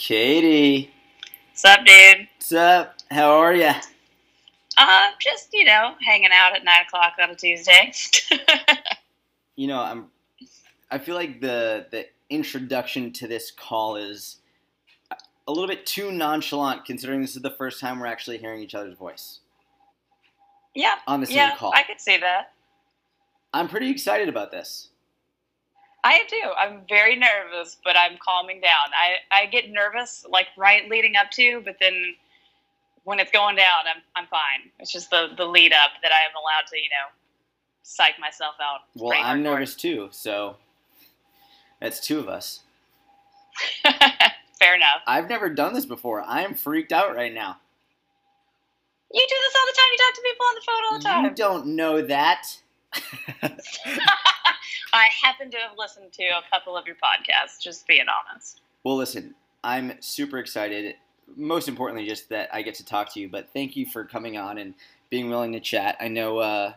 Katie. What's up, dude? What's up? How are ya? Uh, just you know, hanging out at nine o'clock on a Tuesday. You know, I'm. I feel like the the introduction to this call is a little bit too nonchalant, considering this is the first time we're actually hearing each other's voice yeah, on the same yeah, call. I could see that. I'm pretty excited about this. I do. I'm very nervous, but I'm calming down. I, I get nervous like right leading up to, but then when it's going down, I'm I'm fine. It's just the the lead up that I am allowed to, you know, psych myself out. Well, I'm hardcore. nervous too, so that's two of us. Fair enough. I've never done this before. I am freaked out right now. You do this all the time. You talk to people on the phone all the time. You don't know that. I happen to have listened to a couple of your podcasts, just being honest. Well, listen, I'm super excited. Most importantly, just that I get to talk to you. But thank you for coming on and being willing to chat. I know. Uh,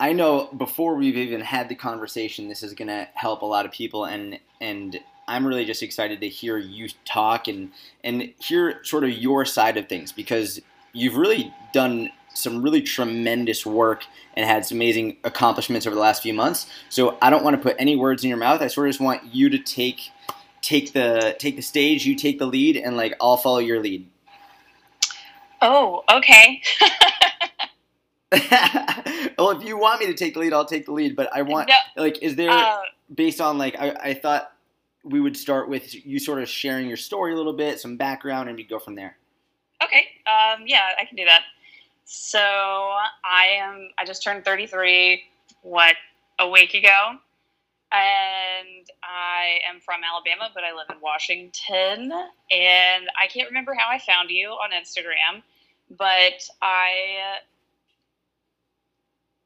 I know before we've even had the conversation, this is going to help a lot of people, and and I'm really just excited to hear you talk and and hear sort of your side of things because you've really done some really tremendous work and had some amazing accomplishments over the last few months. So I don't want to put any words in your mouth. I sort of just want you to take take the take the stage, you take the lead, and like I'll follow your lead. Oh, okay. well, if you want me to take the lead, I'll take the lead. But I want No, like, is there uh, based on like I, I thought we would start with you sort of sharing your story a little bit, some background, and we go from there. okay. Um, yeah, I can do that. So I am. I just turned 33. What a week ago, and I am from Alabama, but I live in Washington. And I can't remember how I found you on Instagram, but I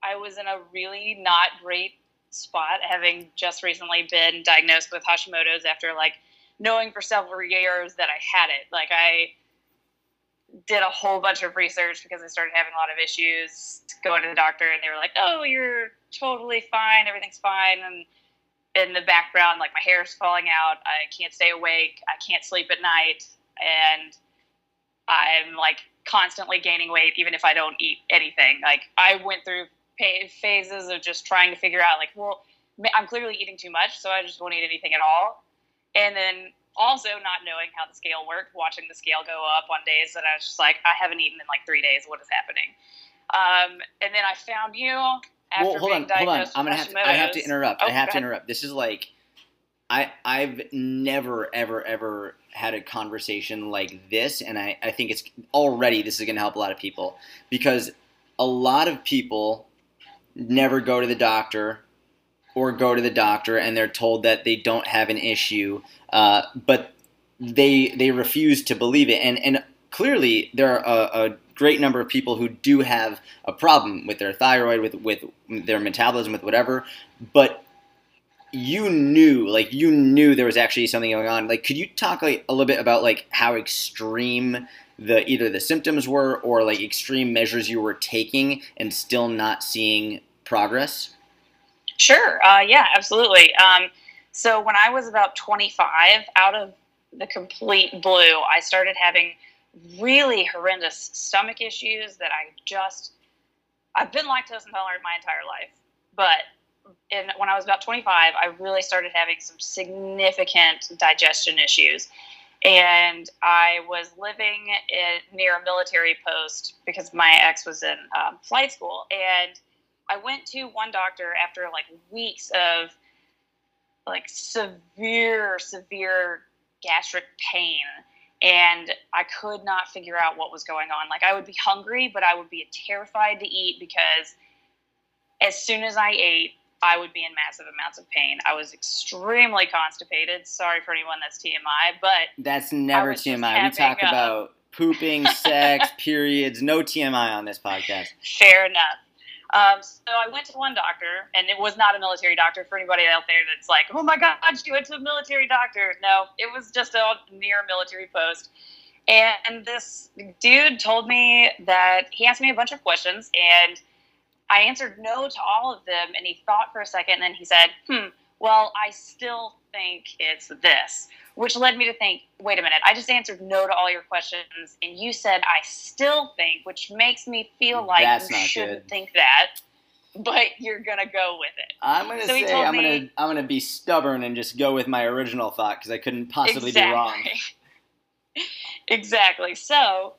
I was in a really not great spot, having just recently been diagnosed with Hashimoto's after like knowing for several years that I had it. Like I did a whole bunch of research because I started having a lot of issues going to the doctor and they were like, "Oh, you're totally fine. Everything's fine." And in the background, like my hair's falling out. I can't stay awake. I can't sleep at night, and I'm like constantly gaining weight, even if I don't eat anything. Like I went through phases of just trying to figure out, like, well, I'm clearly eating too much, so I just won't eat anything at all. And then also not knowing how the scale worked, watching the scale go up on days that I was just like, I haven't eaten in like three days. What is happening? Um, and then I found you after well, hold on, hold on. I'm gonna have to, I have to interrupt. Oh, I have to interrupt. This is like I I've never ever ever had a conversation like this, and I I think it's already this is gonna help a lot of people because a lot of people never go to the doctor or go to the doctor and they're told that they don't have an issue, uh, but they they refuse to believe it, and and clearly there are a, a great number of people who do have a problem with their thyroid, with with their metabolism, with whatever, but you knew like you knew there was actually something going on. Like could you talk like a little bit about like how extreme the either the symptoms were or like extreme measures you were taking and still not seeing progress Sure. Uh, yeah, absolutely. Um, so when I was about 25, out of the complete blue, I started having really horrendous stomach issues that I just, I've been lactose intolerant my entire life. But in, when I was about 25, I really started having some significant digestion issues. And I was living in, near a military post because my ex was in um, flight school. And I went to one doctor after like weeks of like severe, severe gastric pain. And I could not figure out what was going on. Like, I would be hungry, but I would be terrified to eat because as soon as I ate, I would be in massive amounts of pain. I was extremely constipated. Sorry for anyone that's TMI, but that's never tmi we talk a- about pooping sex periods no tmi on this podcast Fair enough. Um, so I went to one doctor, and it was not a military doctor. For anybody out there that's like, "Oh my God, she went to a military doctor," no, it was just a near military post. And this dude told me that he asked me a bunch of questions, and I answered no to all of them. And he thought for a second, and then he said, "Hmm, well, I still think it's this." Which led me to think, wait a minute, I just answered no to all your questions, and you said I still think, which makes me feel like That's you shouldn't good. think that, but you're gonna go with it. I'm gonna So say I'm me- gonna I'm gonna be stubborn and just go with my original thought because I couldn't possibly be wrong. exactly. So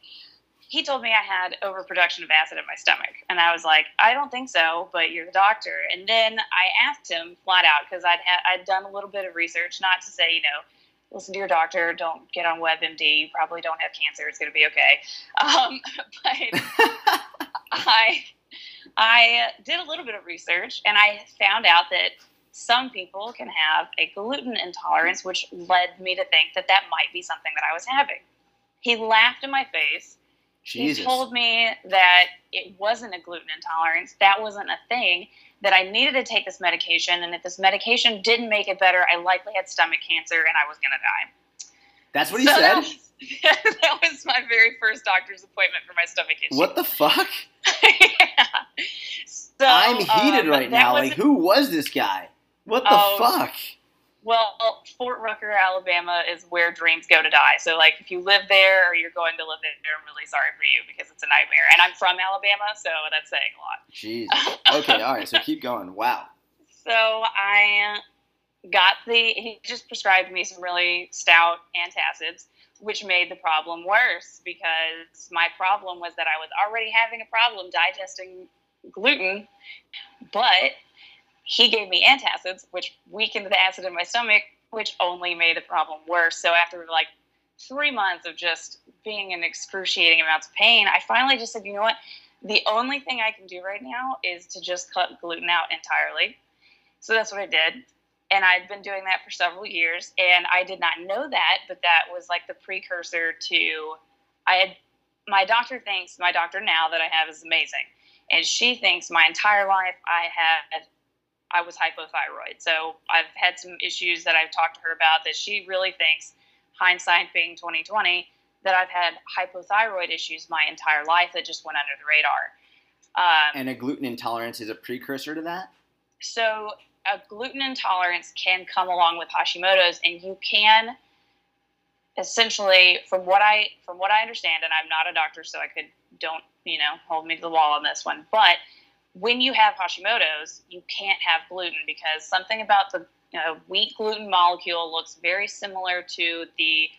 he told me I had overproduction of acid in my stomach, and I was like, I don't think so, but you're the doctor. And then I asked him flat out because I'd had I'd done a little bit of research, not to say you know. Listen to your doctor. Don't get on WebMD. You probably don't have cancer. It's going to be okay. Um, but I I did a little bit of research and I found out that some people can have a gluten intolerance, which led me to think that that might be something that I was having. He laughed in my face. Jesus. He told me that it wasn't a gluten intolerance, that wasn't a thing, that I needed to take this medication, and if this medication didn't make it better, I likely had stomach cancer and I was going to die. That's what he So said. That was, that was my very first doctor's appointment for my stomach issue. What the fuck? yeah. So, I'm heated um, right now. Like, who was this guy? What the Oh, fuck? Well, Fort Rucker, Alabama is where dreams go to die. So, like, if you live there or you're going to live there, I'm really sorry for you because it's a nightmare. And I'm from Alabama, so that's saying a lot. Jesus. Okay, all right. So keep going. Wow. So I got the. He just prescribed me some really stout antacids, which made the problem worse because my problem was that I was already having a problem digesting gluten, but he gave me antacids, which weakened the acid in my stomach, which only made the problem worse. So after like three months of just being in excruciating amounts of pain, I finally just said, you know what? The only thing I can do right now is to just cut gluten out entirely. So that's what I did. And I'd been doing that for several years. And I did not know that, but that was like the precursor to I had my doctor thinks my doctor now that I have is amazing. And she thinks my entire life I had I was hypothyroid. So I've had some issues that I've talked to her about that she really thinks, hindsight being 2020, that I've had hypothyroid issues my entire life that just went under the radar. Um, And a gluten intolerance is a precursor to that? so a gluten intolerance can come along with Hashimoto's, and you can essentially, from what I from what I understand, and I'm not a doctor, so I could don't you know hold me to the wall on this one, but when you have Hashimoto's, you can't have gluten because something about the you know, wheat gluten molecule looks very similar to the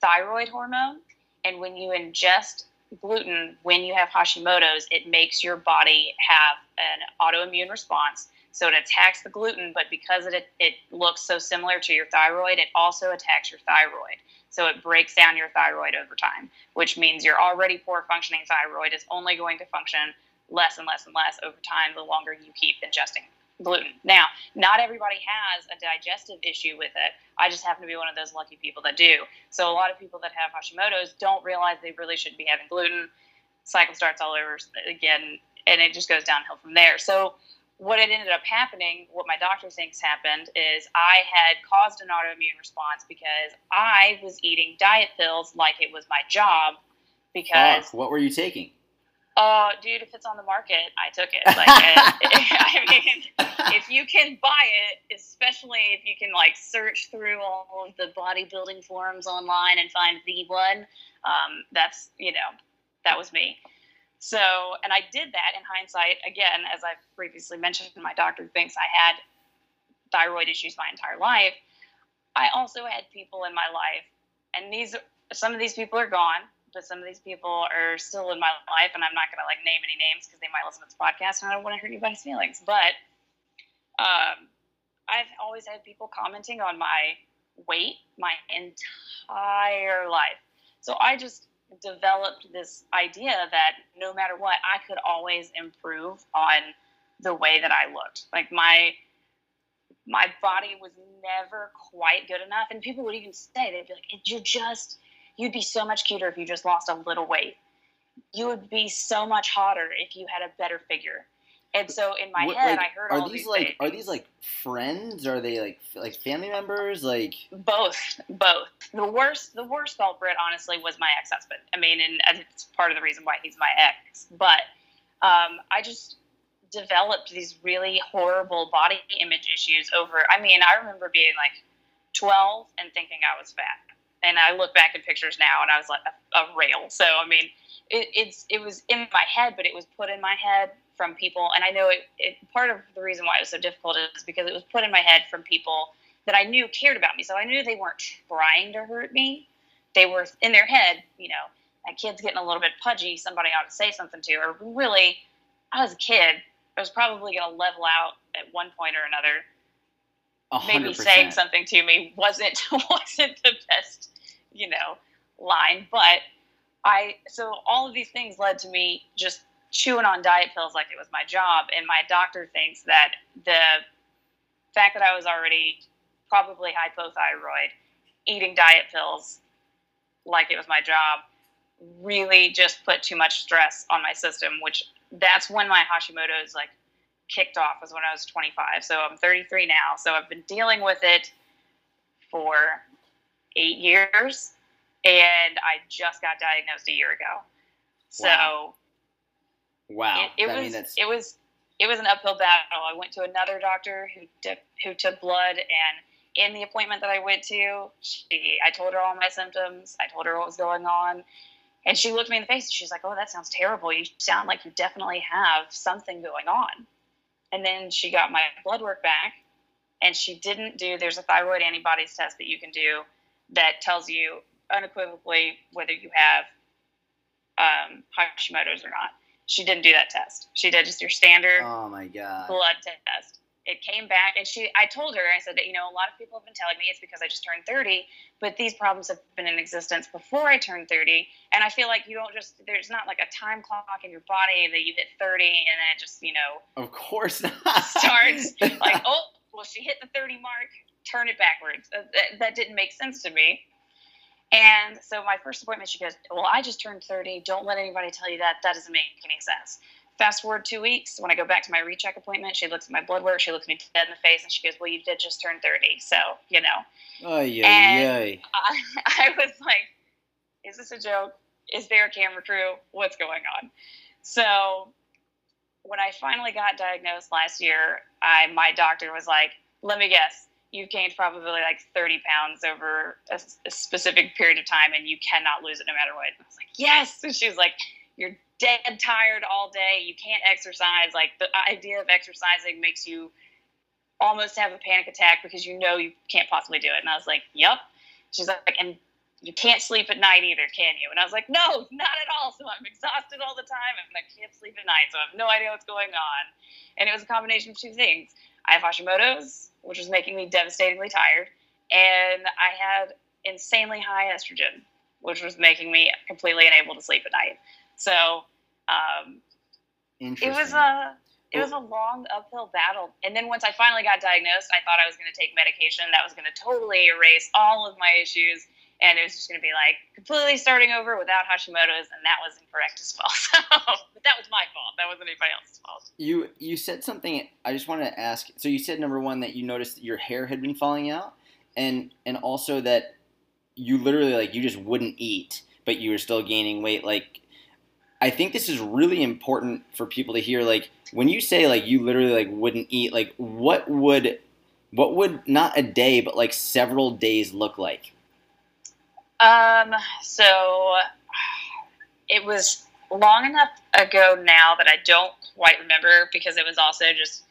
thyroid hormone, and when you ingest gluten when you have Hashimoto's, it makes your body have an autoimmune response. So it attacks the gluten, but because it, it looks so similar to your thyroid, it also attacks your thyroid. So it breaks down your thyroid over time, which means your already poor functioning thyroid is only going to function less and less and less over time the longer you keep ingesting gluten. Now, not everybody has a digestive issue with it. I just happen to be one of those lucky people that do. So a lot of people that have Hashimoto's don't realize they really shouldn't be having gluten. Cycle starts all over again, and it just goes downhill from there. So what had ended up happening, what my doctor thinks happened, is I had caused an autoimmune response because I was eating diet pills like it was my job. Because Fuck, what were you taking? Oh, dude, if it's on the market, I took it. Like, I mean, if you can buy it, especially if you can like search through all of the bodybuilding forums online and find the one, um, that's you know, that was me. So, and I did that in hindsight. Again, as I've previously mentioned, my doctor thinks I had thyroid issues my entire life. I also had people in my life, and these some of these people are gone but some of these people are still in my life, and I'm not going to like name any names because they might listen to this podcast, and I don't want to hurt anybody's feelings. But um, I've always had people commenting on my weight my entire life, so I just developed this idea that no matter what, I could always improve on the way that I looked. Like my my body was never quite good enough, and people would even say they'd be like, "You're just." You'd be so much cuter if you just lost a little weight. You would be so much hotter if you had a better figure. And so in my What, head, like, I heard are all these these like things. are these like friends? Are they like like family members? Like both, both. The worst, the worst culprit, honestly, was my ex-husband. I mean, and it's part of the reason why he's my ex. But um, I just developed these really horrible body image issues over. I mean, I remember being like 12 and thinking I was fat. And I look back at pictures now and I was like a, a rail. So, I mean, it, it's, it was in my head, but it was put in my head from people. And I know it, it, part of the reason why it was so difficult is because it was put in my head from people that I knew cared about me. So I knew they weren't trying to hurt me. They were in their head, you know, that kid's getting a little bit pudgy. Somebody ought to say something to Or Really, I was a kid. I was probably going to level out at one point or another. 100%. Maybe saying something to me wasn't wasn't the best, you know, line. But I so all of these things led to me just chewing on diet pills like it was my job. And my doctor thinks that the fact that I was already probably hypothyroid, eating diet pills like it was my job, really just put too much stress on my system, which that's when my Hashimoto's like kicked off was when I was 25. So I'm 33 now. So I've been dealing with it for eight years and I just got diagnosed a year ago. So Wow. Wow. it, it was mean, it was it was an uphill battle. I went to another doctor who took who took blood, and in the appointment that I went to, she I told her all my symptoms. I told her what was going on, and she looked me in the face and she's like, "Oh, that sounds terrible. You sound like you definitely have something going on." And then she got my blood work back, and she didn't do. There's a thyroid antibodies test that you can do that tells you unequivocally whether you have um, Hashimoto's or not. She didn't do that test. She did just your standard oh my god. blood test. It came back, and she. I told her. I said that you know a lot of people have been telling me it's because I just turned thirty, but these problems have been in existence before I turned thirty, and I feel like you don't just. There's not like a time clock in your body that you hit thirty and then it just you know Of course not. starts like oh well she hit the 30 mark turn it backwards Uh, that, that didn't make sense to me and so my first appointment she goes well i just turned 30 don't let anybody tell you that that doesn't make any sense fast forward two weeks when i go back to my recheck appointment she looks at my blood work she looks me dead in the face and she goes well you did just turn 30 so you know Oh yeah, And-. I, I was like, is this a joke? Is there a camera crew? What's going on? So when I finally got diagnosed last year, I my doctor was like, let me guess, you've gained probably like 30 pounds over a, a specific period of time and you cannot lose it no matter what. I was like, yes. And she was like, you're dead tired all day. You can't exercise. Like the idea of exercising makes you almost have a panic attack because you know you can't possibly do it. And I was like, yep. She's like, and you can't sleep at night either, can you? And I was like, no, not at all. So I'm exhausted all the time and I can't sleep at night. So I have no idea what's going on. And it was a combination of two things. I have Hashimoto's, which was making me devastatingly tired, and I had insanely high estrogen, which was making me completely unable to sleep at night. So um, it was a it was a long uphill battle. And then once I finally got diagnosed, I thought I was going to take medication that was going to totally erase all of my issues, and it was just going to be like completely starting over without Hashimoto's, and that was incorrect as well. So, but that was my fault. That wasn't anybody else's fault. You you said something. I just wanted to ask. So you said number one that you noticed that your hair had been falling out, and and also that you literally like you just wouldn't eat, but you were still gaining weight. Like, I think this is really important for people to hear. Like when you say like you literally like wouldn't eat, like what would what would not a day but like several days look like? Um, so it was long enough ago now that I don't quite remember because it was also just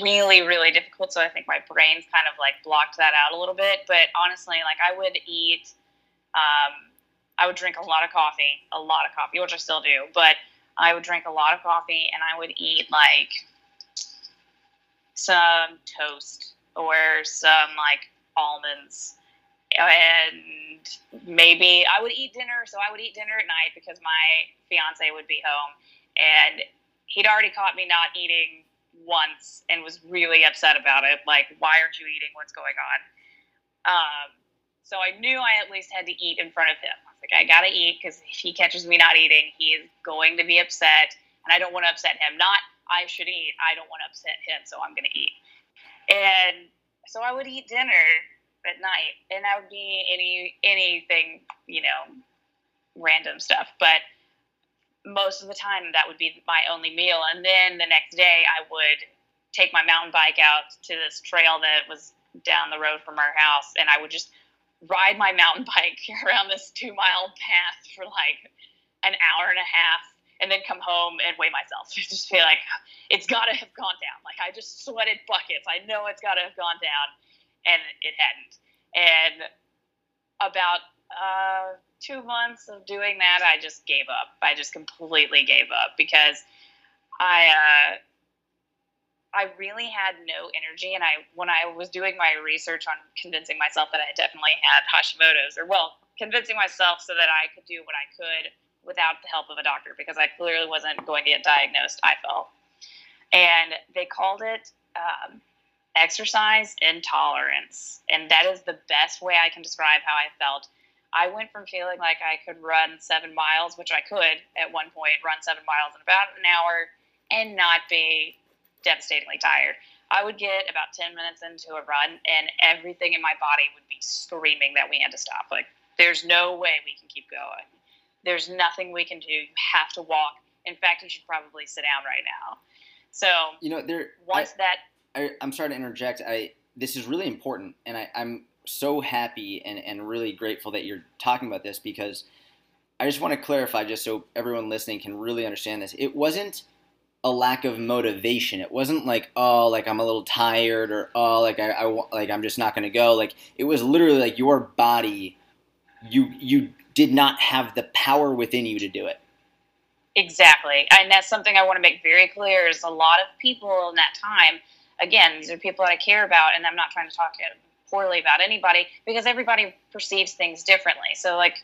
really, really difficult. So I think my brain's kind of like blocked that out a little bit. But honestly, like I would eat, um, I would drink a lot of coffee, a lot of coffee, which I still do. But I would drink a lot of coffee and I would eat like some toast or some like almonds and maybe I would eat dinner. So I would eat dinner at night because my fiance would be home, and he'd already caught me not eating once and was really upset about it. Like, why aren't you eating? What's going on? Um, so I knew I at least had to eat in front of him. I was like, I gotta eat because if he catches me not eating, he is going to be upset, and I don't want to upset him. Not I should eat. I don't want to upset him, so I'm gonna eat. And so I would eat dinner at night, and that would be any anything, you know, random stuff. But most of the time, that would be my only meal. And then the next day, I would take my mountain bike out to this trail that was down the road from our house, and I would just ride my mountain bike around this two mile path for like an hour and a half and then come home and weigh myself. just feel like it's got to have gone down. Like I just sweated buckets. I know it's got to have gone down, and it hadn't. And about uh, two months of doing that, I just gave up. I just completely gave up because I. Uh, I really had no energy, and I when I was doing my research on convincing myself that I definitely had Hashimoto's, or well, convincing myself so that I could do what I could without the help of a doctor because I clearly wasn't going to get diagnosed. I felt, and they called it um, exercise intolerance, and that is the best way I can describe how I felt. I went from feeling like I could run seven miles, which I could at one point run seven miles in about an hour, and not be devastatingly tired. I would get about 10 minutes into a run, and everything in my body would be screaming that we had to stop. Like, there's no way we can keep going. There's nothing we can do. You have to walk. In fact, you should probably sit down right now. So you know, there once I, that I, I'm sorry to interject. I this is really important, and I, I'm so happy and, and really grateful that you're talking about this because I just want to clarify, just so everyone listening can really understand this. It wasn't a lack of motivation. It wasn't like oh, like I'm a little tired or oh, like I, I like I'm just not going to go. Like it was literally like your body, you you did not have the power within you to do it. Exactly. And that's something I want to make very clear is a lot of people in that time, again, these are people that I care about, and I'm not trying to talk poorly about anybody because everybody perceives things differently. So, like,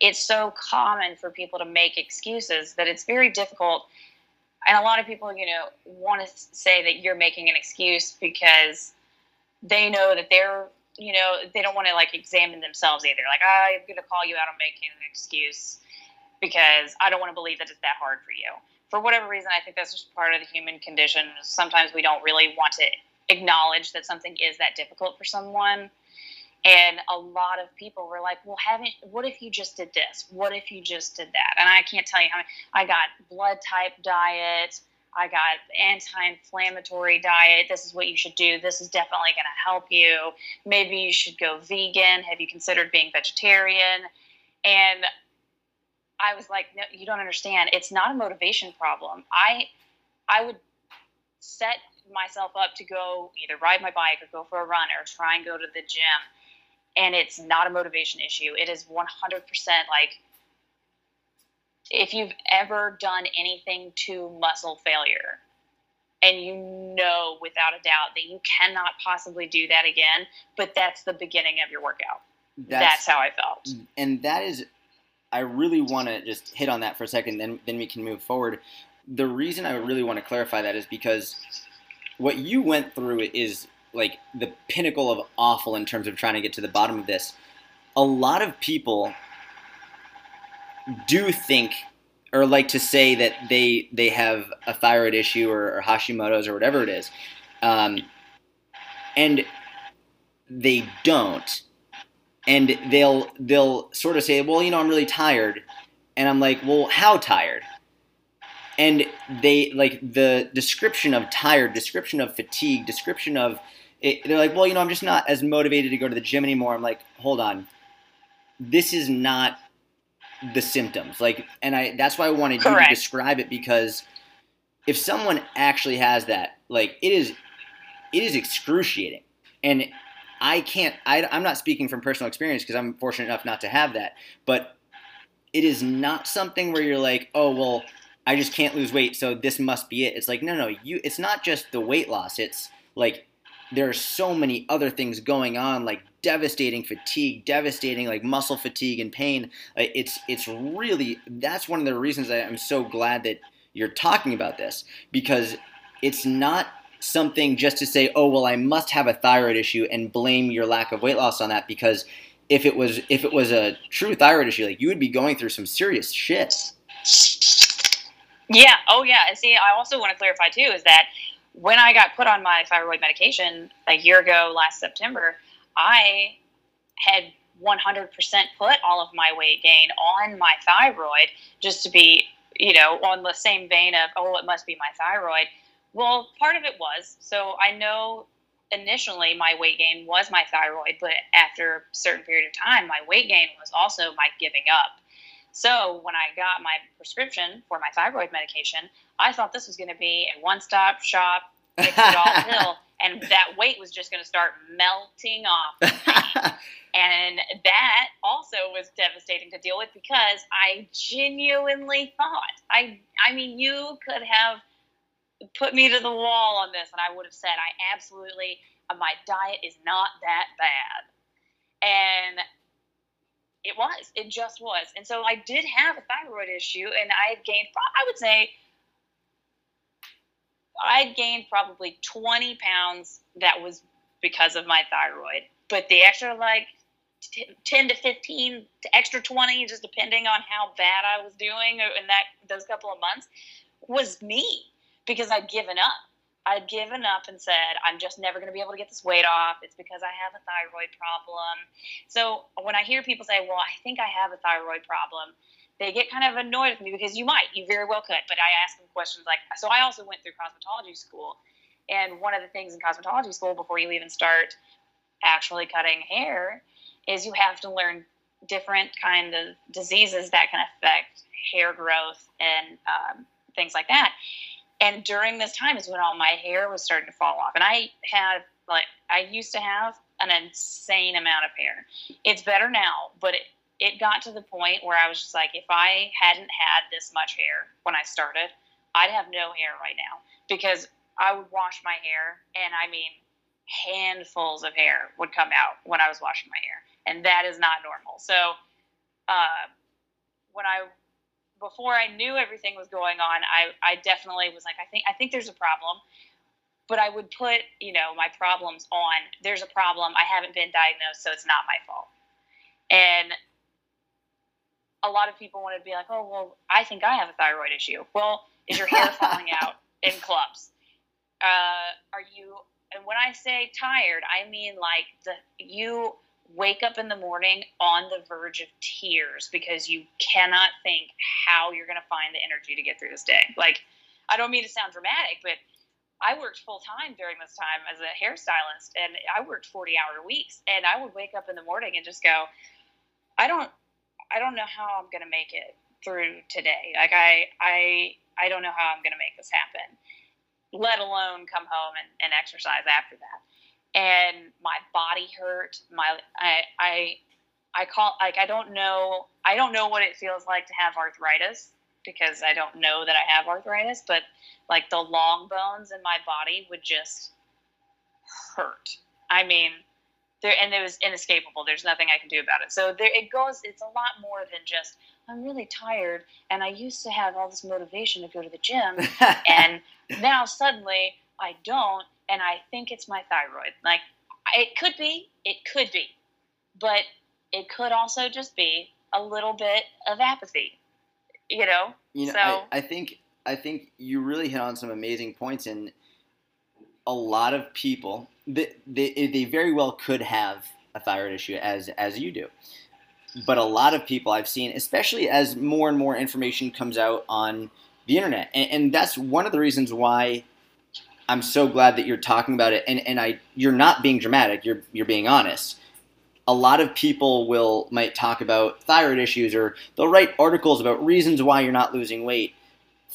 it's so common for people to make excuses that it's very difficult. And a lot of people, you know, want to say that you're making an excuse because they know that they're you know, they don't want to like examine themselves either. Like, I'm going to call you out on making an excuse because I don't want to believe that it's that hard for you. For whatever reason, I think that's just part of the human condition. Sometimes we don't really want to acknowledge that something is that difficult for someone. And a lot of people were like, well, haven't, what if you just did this? What if you just did that? And I can't tell you how many, I got blood type diet, I got anti-inflammatory diet. This is what you should do. This is definitely going to help you. Maybe you should go vegan. Have you considered being vegetarian? And I was like, no, you don't understand. It's not a motivation problem. I I would set myself up to go either ride my bike or go for a run or try and go to the gym. And it's not a motivation issue. It is 100% like if you've ever done anything to muscle failure and you know without a doubt that you cannot possibly do that again, but that's the beginning of your workout. That's, that's how I felt. Mm, and that is, I really want to just hit on that for a second, then, then we can move forward. The reason I really want to clarify that is because what you went through is like the pinnacle of awful in terms of trying to get to the bottom of this. A lot of people do think or like to say that they they have a thyroid issue or, or Hashimoto's or whatever it is, um, and they don't, and they'll they'll sort of say, well, you know, I'm really tired, and I'm like, well, how tired? And they like the description of tired, description of fatigue, description of it, they're like, well, you know, I'm just not as motivated to go to the gym anymore. I'm like, hold on, this is not the symptoms. Like, and I that's why I wanted Correct. you to describe it because if someone actually has that, like, it is it is excruciating, and I can't. I, I'm not speaking from personal experience because I'm fortunate enough not to have that, but it is not something where you're like, oh well, I just can't lose weight, so this must be it. It's like, no, no, you. It's not just the weight loss. It's like there are so many other things going on, like devastating fatigue, devastating like muscle fatigue and pain. It's it's really that's one of the reasons I'm so glad that you're talking about this because it's not something just to say, oh well, I must have a thyroid issue and blame your lack of weight loss on that because if it was if it was a true thyroid issue, like you would be going through some serious shit. Yeah. Oh yeah. And see, I also want to clarify too is that when I got put on my thyroid medication a year ago last September, I had 100% put all of my weight gain on my thyroid just to be, you know, on the same vein of, oh, it must be my thyroid. Well, part of it was. So I know initially my weight gain was my thyroid, but after a certain period of time, my weight gain was also my giving up. So when I got my prescription for my thyroid medication, I thought this was going to be a one-stop shop, fix it all pill, and that weight was just going to start melting off. and that also was devastating to deal with because I genuinely thought I I mean you could have put me to the wall on this and I would have said I absolutely uh, my diet is not that bad. And it was. It just was. And so I did have a thyroid issue and I had gained I would say I'd gained probably 20 pounds that was because of my thyroid. But the extra like 10 to 15 to extra 20 just depending on how bad I was doing in that those couple of months was me because I'd given up. I'd given up and said, I'm just never going to be able to get this weight off. It's because I have a thyroid problem. So when I hear people say, Well, I think I have a thyroid problem, they get kind of annoyed with me because you might, you very well could. But I ask them questions like, So I also went through cosmetology school. And one of the things in cosmetology school before you even start actually cutting hair is you have to learn different kind of diseases that can affect hair growth and um, things like that. And during this time is when all my hair was starting to fall off. And I had like I used to have an insane amount of hair. It's better now, but it, it got to the point where I was just like, if I hadn't had this much hair when I started, I'd have no hair right now because I would wash my hair, and I mean, handfuls of hair would come out when I was washing my hair, and that is not normal. So, uh, when I before I knew everything was going on, I, I definitely was like, I think I think there's a problem. But I would put, you know, my problems on. There's a problem. I haven't been diagnosed, so it's not my fault. And a lot of people want to be like, oh, well, I think I have a thyroid issue. Well, is your hair falling out in clumps? Uh, are you? And when I say tired, I mean like the you wake up in the morning on the verge of tears because you cannot think how you're going to find the energy to get through this day. Like, I don't mean to sound dramatic, but I worked full time during this time as a hairstylist and I worked 40 hour weeks and I would wake up in the morning and just go, I don't, I don't know how I'm going to make it through today. Like I, I, I don't know how I'm going to make this happen, let alone come home and, and exercise after that and my body hurt. My I I I call like I don't know I don't know what it feels like to have arthritis because I don't know that I have arthritis, but like the long bones in my body would just hurt. I mean, there and it was inescapable. There's nothing I can do about it. So there it goes. It's a lot more than just I'm really tired and I used to have all this motivation to go to the gym and now suddenly I don't and I think it's my thyroid. Like it could be, it could be, but it could also just be a little bit of apathy. You know. You know, so, I, I think I think you really hit on some amazing points, and a lot of people they, they, they very well could have a thyroid issue as as you do. But a lot of people I've seen, especially as more and more information comes out on the internet, and, and that's one of the reasons why I'm so glad that you're talking about it, and and I you're not being dramatic. You're you're being honest. A lot of people will might talk about thyroid issues, or they'll write articles about reasons why you're not losing weight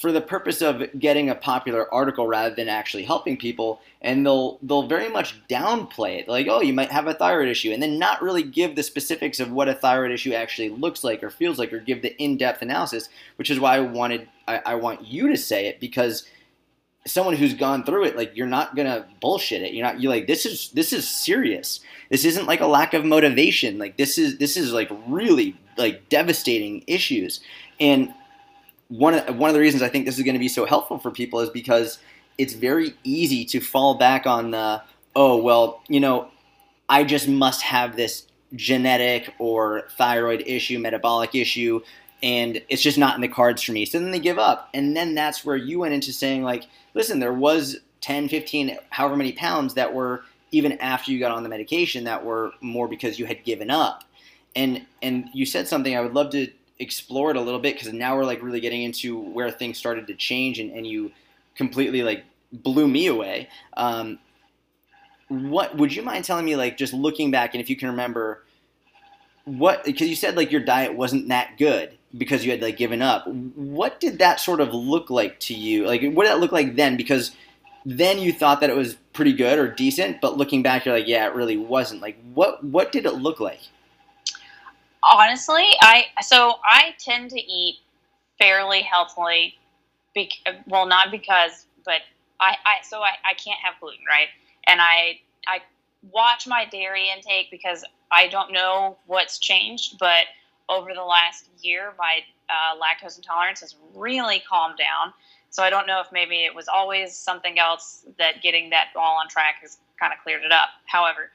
for the purpose of getting a popular article rather than actually helping people and they'll they'll very much downplay it like oh you might have a thyroid issue and then not really give the specifics of what a thyroid issue actually looks like or feels like or give the in-depth analysis which is why i wanted I, I want you to say it because someone who's gone through it like you're not gonna bullshit it. You're not you're like this is this is serious. This isn't like a lack of motivation. Like this is this is like really like devastating issues. And one of one of the reasons i think this is going to be so helpful for people is because it's very easy to fall back on the oh well you know i just must have this genetic or thyroid issue metabolic issue and it's just not in the cards for me so then they give up and then that's where you went into saying like listen, there was 10, 15, however many pounds that were even after you got on the medication that were more because you had given up. And and you said something I would love to explore it a little bit because now we're like really getting into where things started to change and, and you completely like blew me away. Um, what would you mind telling me, like, just looking back, and if you can remember, what because you said like your diet wasn't that good because you had like given up. What did that sort of look like to you? Like, what did that look like then? Because then you thought that it was pretty good or decent, but looking back, you're like, yeah, it really wasn't. Like, what what did it look like? Honestly, I so I tend to eat fairly healthily. Bec- well, not because, but I, I so I, I can't have gluten, right? And I I watch my dairy intake because I don't know what's changed, but over the last year, my uh, lactose intolerance has really calmed down. So I don't know if maybe it was always something else that getting that all on track has kind of cleared it up. However,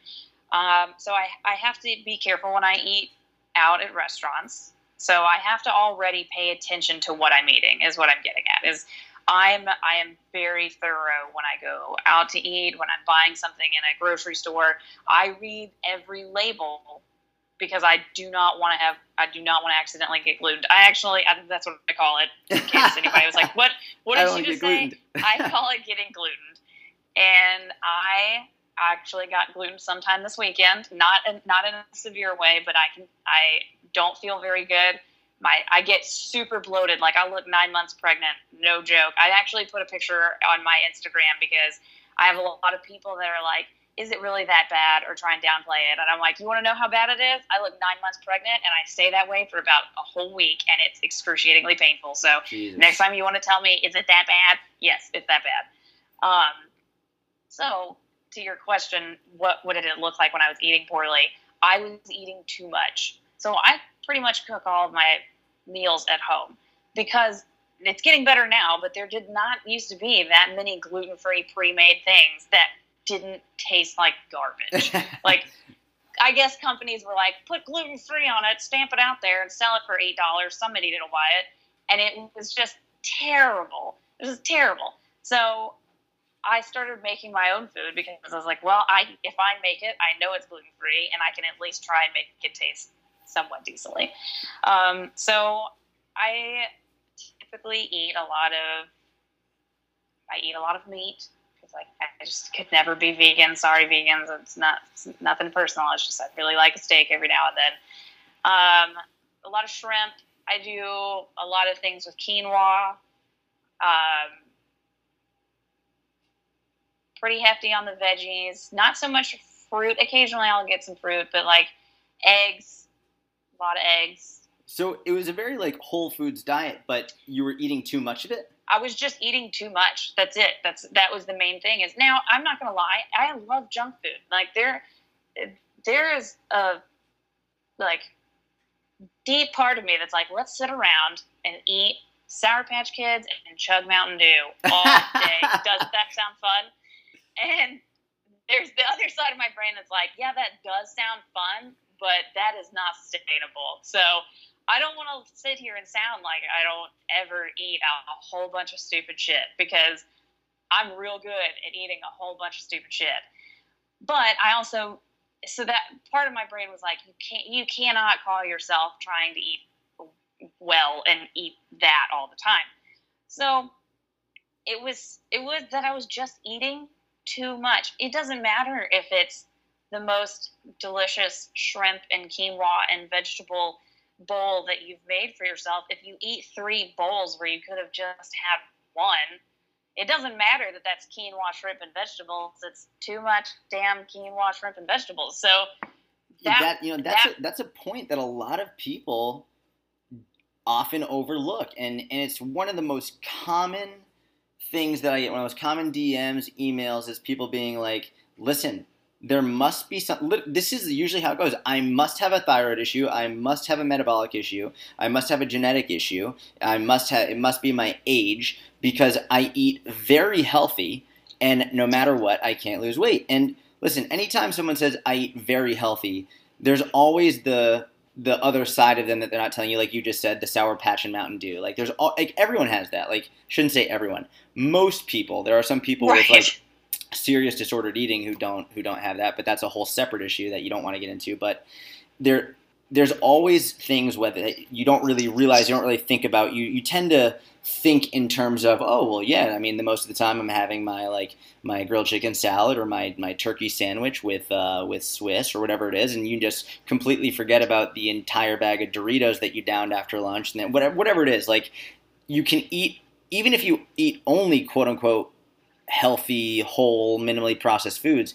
um, so I, I have to be careful when I eat out at restaurants. So I have to already pay attention to what I'm eating. Is what I'm getting at. Is I'm I am very thorough when I go out to eat, when I'm buying something in a grocery store. I read every label because I do not want to have I do not want to accidentally get glutened. I actually I, that's what I call it. In case anybody was like, "What? What did you just say?" I call it getting glutened, and I actually got gluten sometime this weekend. Not in, not in a severe way, but I can I don't feel very good my I get super bloated. Like I look nine months pregnant. No joke. I actually put a picture on my Instagram because I have a lot of people that are like, "Is it really that bad?" or try and downplay it. And I'm like, "You want to know how bad it is? I look nine months pregnant, and I stay that way for about a whole week, and it's excruciatingly painful. So Jesus. next time you want to tell me, is it that bad? Yes, it's that bad. Um, so to your question, what what did it look like when I was eating poorly? I was eating too much. So I pretty much cook all of my meals at home because it's getting better now, but there did not used to be that many gluten free pre made things that didn't taste like garbage. like, I guess companies were like, put gluten free on it, stamp it out there, and sell it for $8. Somebody didn't buy it. And it was just terrible. It was terrible. So I started making my own food because I was like, well, I if I make it, I know it's gluten free, and I can at least try and make it taste somewhat decently. Um, so I typically eat a lot of I eat a lot of meat like I just could never be vegan. Sorry, vegans. It's not it's nothing personal. It's just I really like a steak every now and then. Um, a lot of shrimp. I do a lot of things with quinoa. Um, pretty hefty on the veggies. Not so much fruit. Occasionally I'll get some fruit, but like eggs, a lot of eggs. So it was a very like whole foods diet, but you were eating too much of it. I was just eating too much. That's it. That's that was the main thing. Is now I'm not gonna lie. I love junk food. Like there, there is a like deep part of me that's like, let's sit around and eat Sour Patch Kids and chug Mountain Dew all day. Doesn't that sound fun? And there's the other side of my brain that's like, yeah, that does sound fun, but that is not sustainable. So I don't want to sit here and sound like I don't ever eat a, whole bunch of stupid shit because I'm real good at eating a whole bunch of stupid shit. But I also so that part of my brain was like you can't you cannot call yourself trying to eat well and eat that all the time. So it was it was that I was just eating too much. It doesn't matter if it's the most delicious shrimp and quinoa and vegetable bowl that you've made for yourself, if you eat three bowls where you could have just had one, it doesn't matter that that's quinoa, shrimp, and vegetables. It's too much damn quinoa, shrimp, and vegetables. So that, that you know that's that, a, that's a point that a lot of people often overlook, and and it's one of the most common things that I get. One of the most common DMs, emails is people being like, "Listen, there must be some. This is usually how it goes. I must have a thyroid issue. I must have a metabolic issue. I must have a genetic issue. I must have. It must be my age because I eat very healthy, and no matter what, I can't lose weight. And listen, anytime someone says I eat very healthy, there's always the the other side of them that they're not telling you, like you just said, the Sour Patch and Mountain Dew. Like there's all like everyone has that. Like shouldn't say everyone. Most people. There are some people right. with like serious disordered eating who don't who don't have that, but that's a whole separate issue that you don't want to get into. But there there's always things whether you don't really realize, you don't really think about. You you tend to think in terms of oh well yeah I mean the most of the time I'm having my like my grilled chicken salad or my, my turkey sandwich with uh, with Swiss or whatever it is and you just completely forget about the entire bag of Doritos that you downed after lunch and then whatever whatever it is like you can eat even if you eat only quote unquote healthy whole minimally processed foods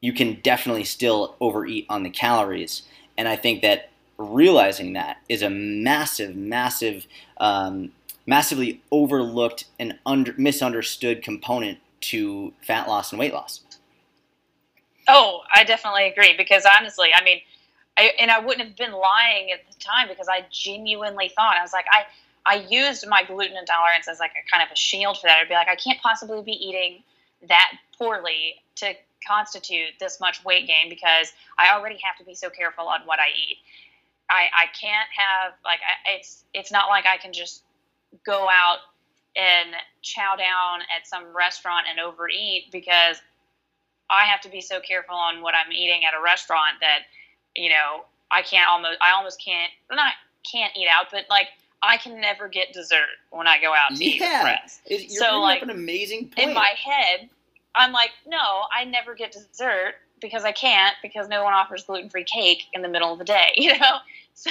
you can definitely still overeat on the calories and I think that realizing that is a massive massive um, massively overlooked and under, misunderstood component to fat loss and weight loss. Oh, I definitely agree because honestly, I mean, I, and I wouldn't have been lying at the time because I genuinely thought I was like I I used my gluten intolerance as like a kind of a shield for that. I'd be like I can't possibly be eating that poorly to constitute this much weight gain because I already have to be so careful on what I eat. I, I can't have like I, it's it's not like I can just go out and chow down at some restaurant and overeat because I have to be so careful on what I'm eating at a restaurant that you know I can't almost I almost can't not can't eat out, but like I can never get dessert when I go out to yeah. eat with friends. It, you're so like an amazing point. in my head, I'm like, no, I never get dessert because I can't because no one offers gluten free cake in the middle of the day, you know. So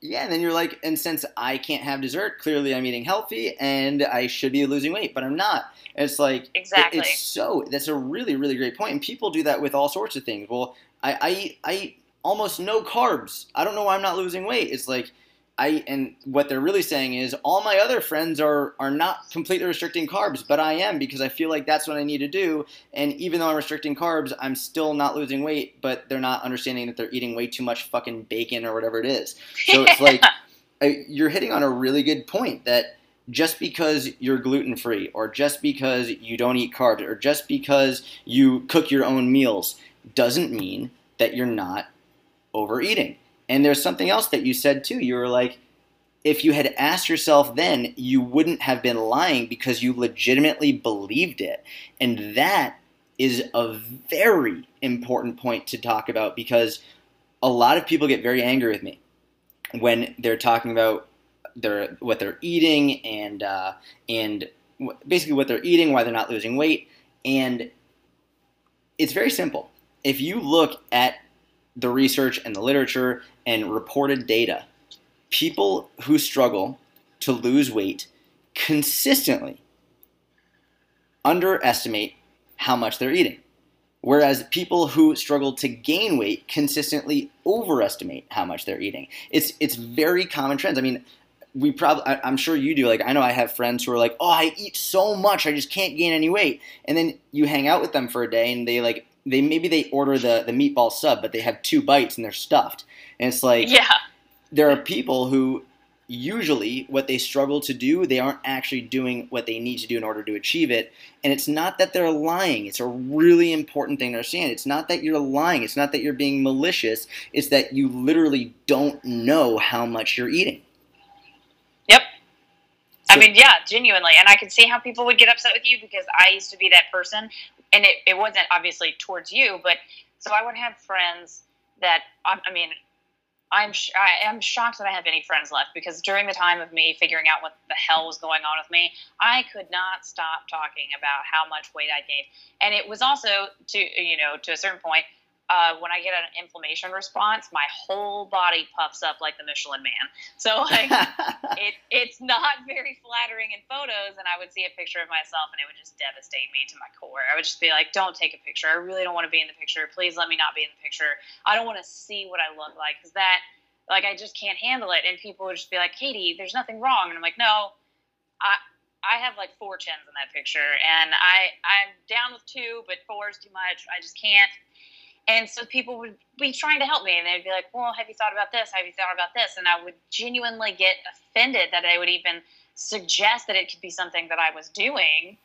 yeah, and then you're like, and since I can't have dessert, clearly I'm eating healthy and I should be losing weight, but I'm not. And it's like exactly. It, it's so that's a really really great point. point, and people do that with all sorts of things. Well, I I I eat almost no carbs. I don't know why I'm not losing weight. It's like I and what they're really saying is all my other friends are are not completely restricting carbs, but I am because I feel like that's what I need to do. And even though I'm restricting carbs, I'm still not losing weight, but they're not understanding that they're eating way too much fucking bacon or whatever it is. So it's like you're hitting on a really good point that just because you're gluten free or just because you don't eat carbs or just because you cook your own meals doesn't mean that you're not overeating. And there's something else that you said too. You were like, if you had asked yourself then, you wouldn't have been lying because you legitimately believed it. And that is a very important point to talk about because a lot of people get very angry with me when they're talking about their what they're eating and uh, and basically what they're eating, why they're not losing weight, and it's very simple. If you look at the research and the literature and reported data, people who struggle to lose weight consistently underestimate how much they're eating. Whereas people who struggle to gain weight consistently overestimate how much they're eating. It's it's very common trends. I mean, we probably I, am sure you do. Like I know I have friends who are like, "Oh, I eat so much, I just can't gain any weight." And then you hang out with them for a day, and they like they maybe they order the the meatball sub, but they have two bites and they're stuffed. And it's like yeah, there are people who usually what they struggle to do, they aren't actually doing what they need to do in order to achieve it. And it's not that they're lying. It's a really important thing to understand. It's not that you're lying. It's not that you're being malicious. It's that you literally don't know how much you're eating. Yep. I mean, yeah, genuinely. And I can see how people would get upset with you because I used to be that person and it, it wasn't obviously towards you, but so I would have friends that I, I mean, I'm sh- I am shocked that I have any friends left because during the time of me figuring out what the hell was going on with me, I could not stop talking about how much weight I gained, and it was also to you know to a certain point uh, when I get an inflammation response, my whole body puffs up like the Michelin Man. So like it, it's not very flattering in photos, and I would see a picture of myself, and it would just devastate me to my core. I would just be like, "Don't take a picture. I really don't want to be in the picture. Please let me not be in the picture. I don't want to see what I look like because that." Like I just can't handle it, and people would just be like, "Katie, there's nothing wrong," and I'm like, "No, I I have like four chins in that picture, and I I'm down with two, but four is too much. I just can't." And so people would be trying to help me, and they'd be like, "Well, have you thought about this? Have you thought about this?" And I would genuinely get offended that they would even suggest that it could be something that I was doing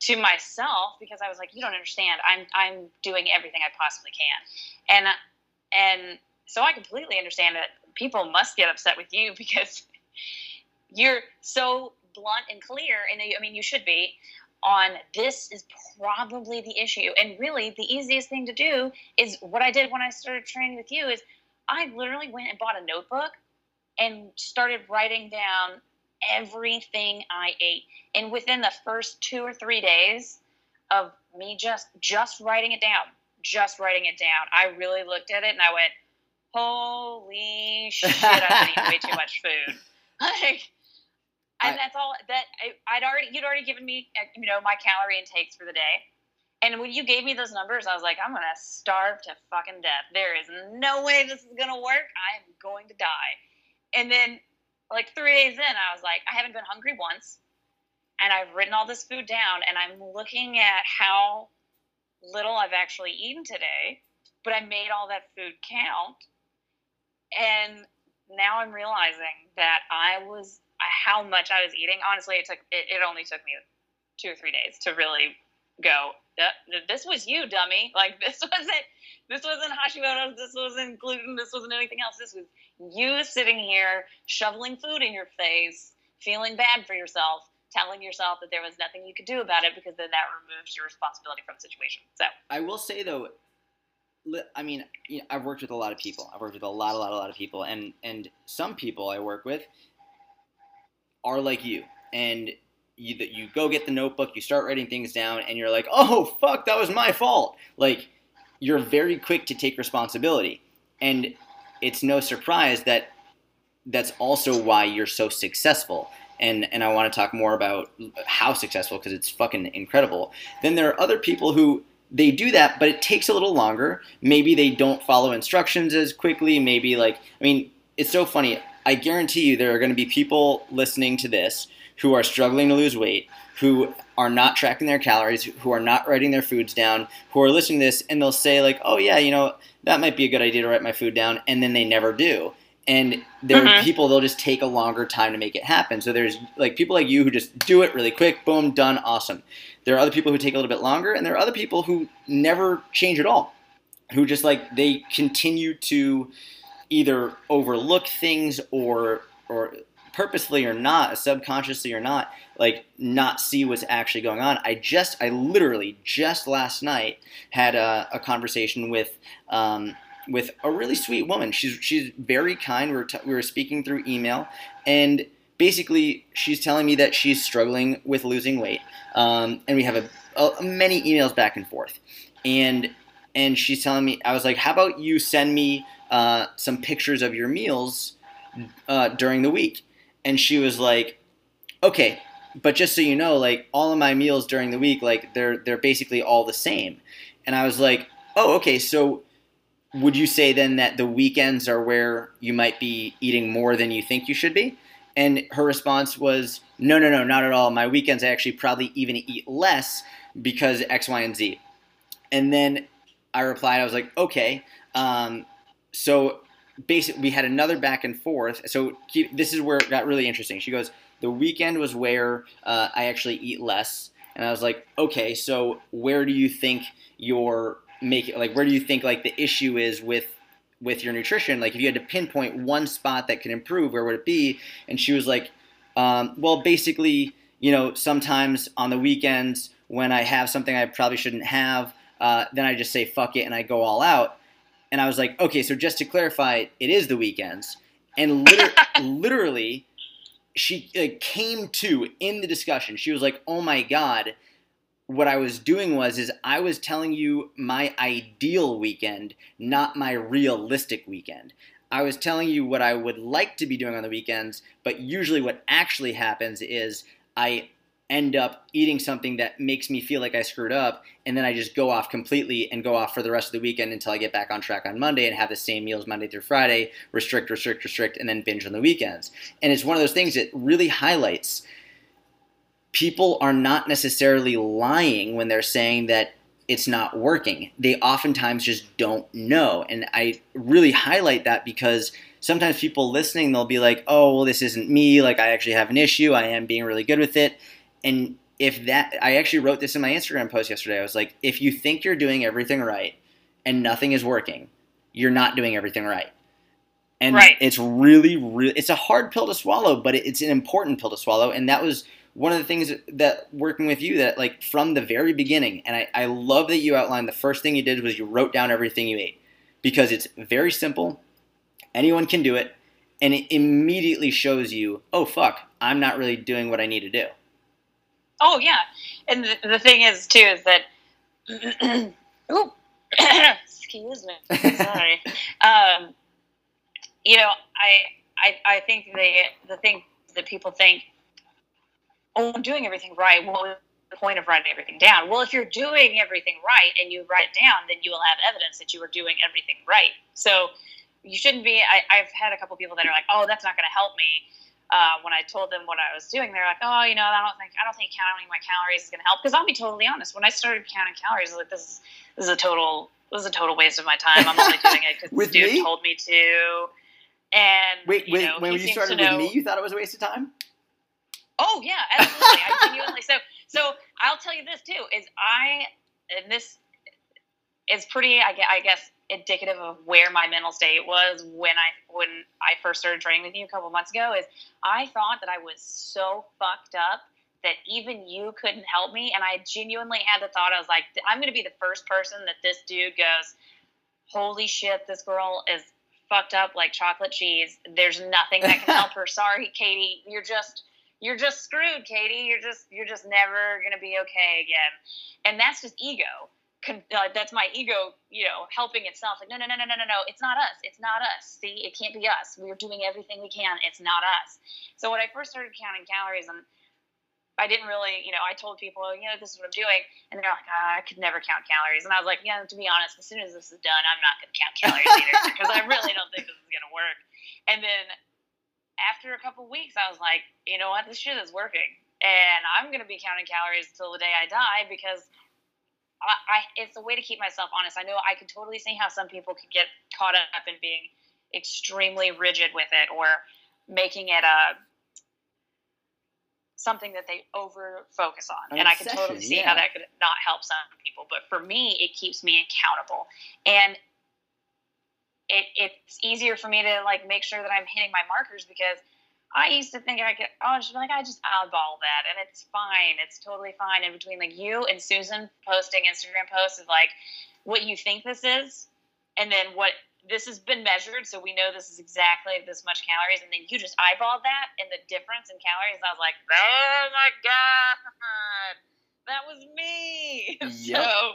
to myself because I was like, "You don't understand. I'm I'm doing everything I possibly can," and and so I completely understand that people must get upset with you because you're so blunt and clear, and I mean, you should be on this is probably the issue. And really, the easiest thing to do is what I did when I started training with you is I literally went and bought a notebook and started writing down everything I ate. And within the first two or three days of me just just writing it down, just writing it down, I really looked at it and I went, "Holy shit! I'm eating way too much food." Like, and I, that's all that I, would already you'd already given me uh, you know my calorie intakes for the day. And when you gave me those numbers, I was like, I'm gonna starve to fucking death. There is no way this is gonna work. I am going to die. And then like three days in, I was like, I haven't been hungry once. And I've written all this food down and I'm looking at how little I've actually eaten today, but I made all that food count. And now I'm realizing that I was how much I was eating. Honestly, it took it, it only took me two or three days to really go. This was you, dummy. Like this wasn't this wasn't Hashimoto's. This wasn't gluten. This wasn't anything else. This was you sitting here shoveling food in your face, feeling bad for yourself, telling yourself that there was nothing you could do about it because then that removes your responsibility from the situation. So I will say though, I mean, you know, I've worked with a lot of people. I've worked with a lot, a lot, a lot of people, and and some people I work with are like you, and you you go get the notebook, you start writing things down, and you're like, oh fuck, that was my fault. Like you're very quick to take responsibility, and it's no surprise that that's also why you're so successful. And and I want to talk more about how successful because it's fucking incredible. Then there are other people who they do that, but it takes a little longer. Maybe they don't follow instructions as quickly. Maybe like I mean, it's so funny. I guarantee you there are going to be people listening to this who are struggling to lose weight, who are not tracking their calories, who are not writing their foods down, who are listening to this and they'll say like, "Oh yeah, you know, that might be a good idea to write my food down," and then they never do. And there mm-hmm. are people they'll just take a longer time to make it happen. So there's like people like you who just do it really quick, boom, done, awesome. There are other people who take a little bit longer, and there are other people who never change at all, who just like they continue to either overlook things or or purposefully or not, subconsciously or not, like not see what's actually going on. I just, I literally just last night had a, a conversation with. Um, with a really sweet woman. She's she's very kind. We were, t- we were speaking through email, and basically she's telling me that she's struggling with losing weight. Um, and we have a, a, many emails back and forth, and and she's telling me I was like, how about you send me uh, some pictures of your meals uh, during the week? and she was like, "Okay, but just so you know, like all of my meals during the week, like they're they're basically all the same." And I was like, "Oh, okay. So would you say then that the weekends are where you might be eating more than you think you should be?" And her response was, "No, no, no, not at all. My weekends I actually probably even eat less because X, Y, and Z." And then I replied, I was like, "Okay." Um, so basically we had another back and forth. So keep, this is where it got really interesting. She goes, the weekend was where uh, I actually eat less, and I was like, okay, so where do you think you're making like where do you think like the issue is with with your nutrition? Like if you had to pinpoint one spot that could improve, where would it be? And she was like, um, well, basically, you know, sometimes on the weekends when I have something I probably shouldn't have, uh, then I just say fuck it and I go all out. And I was like, okay, so just to clarify, it is the weekends. And liter- literally, she uh, came to in the discussion. She was like, oh my God, what I was doing was is I was telling you my ideal weekend, not my realistic weekend. I was telling you what I would like to be doing on the weekends, but usually what actually happens is I end up eating something that makes me feel like I screwed up, and then I just go off completely and go off for the rest of the weekend until I get back on track on Monday and have the same meals Monday through Friday, restrict, restrict, restrict, and then binge on the weekends. And it's one of those things that really highlights people are not necessarily lying when they're saying that it's not working. They oftentimes just don't know. And I really highlight that because sometimes people listening, they'll be like, oh, well, this isn't me. Like, I actually have an issue. I am being really good with it and if that, I actually wrote this in my Instagram post yesterday. I was like, if you think you're doing everything right and nothing is working, you're not doing everything right. And right. it's really, really, it's a hard pill to swallow, but it's an important pill to swallow. And that was one of the things that working with you that like from the very beginning, and I, I love that you outlined the first thing you did was you wrote down everything you ate because it's very simple, Anyone can do it, and it immediately shows you, oh fuck, I'm not really doing what I need to do. Oh yeah, and the, the thing is too is that, excuse me, sorry. um, you know, I I I think the the thing that people think, oh, I'm doing everything right. Well, the point of writing everything down? Well, if you're doing everything right and you write it down, then you will have evidence that you are doing everything right. So you shouldn't be. I, have had a couple people that are like, "Oh, that's not going to help me." Uh, when I told them what I was doing, they're like, "Oh, you know, I don't think I don't think counting my calories is going to help." Because I'll be totally honest, when I started counting calories, I was like, "This is this is a total this is a total waste of my time. I'm only doing it because this dude me? told me to." And wait, wait, know, when you started with me, you thought it was a waste of time? Oh yeah, absolutely. I genuinely so so I'll tell you this too is I and this is pretty I guess indicative of where my mental state was when I when I first started training with you a couple months ago is I thought that I was so fucked up that even you couldn't help me and I genuinely had the thought I was like I'm going to be the first person that this dude goes holy shit this girl is fucked up like chocolate cheese there's nothing that can help her sorry Katie you're just you're just screwed, Katie. You're just you're just never gonna be okay again. And that's just ego. Con- uh, that's my ego, you know, helping itself. Like, no, no, no, no, no, no, no. It's not us. It's not us. See, it can't be us. We're doing everything we can. It's not us. So when I first started counting calories, and I didn't really, you know, I told people, you know, this is what I'm doing, and they're like, oh, I could never count calories, and I was like, yeah, to be honest, as soon as this is done, I'm not going to count calories either because I really don't think this is going to work. And then after a couple weeks, I was like, you know what, this shit is working, and I'm gonna be counting calories until the day I die because I, I, it's a way to keep myself honest. I know I can totally see how some people could get caught up in being extremely rigid with it or making it a something that they over focus on. An and obsession, I can totally see yeah. how that could not help some people. But for me, it keeps me accountable. And it, it's easier for me to like make sure that I'm hitting my markers because I used to think I could, oh, just like, I just eyeball that and it's fine. It's totally fine. In between like you and Susan posting Instagram posts of like what you think this is and then what this has been measured. So we know this is exactly this much calories. And then you just eyeball that and the difference in calories. I was like, oh my God, that was me. Yep. So.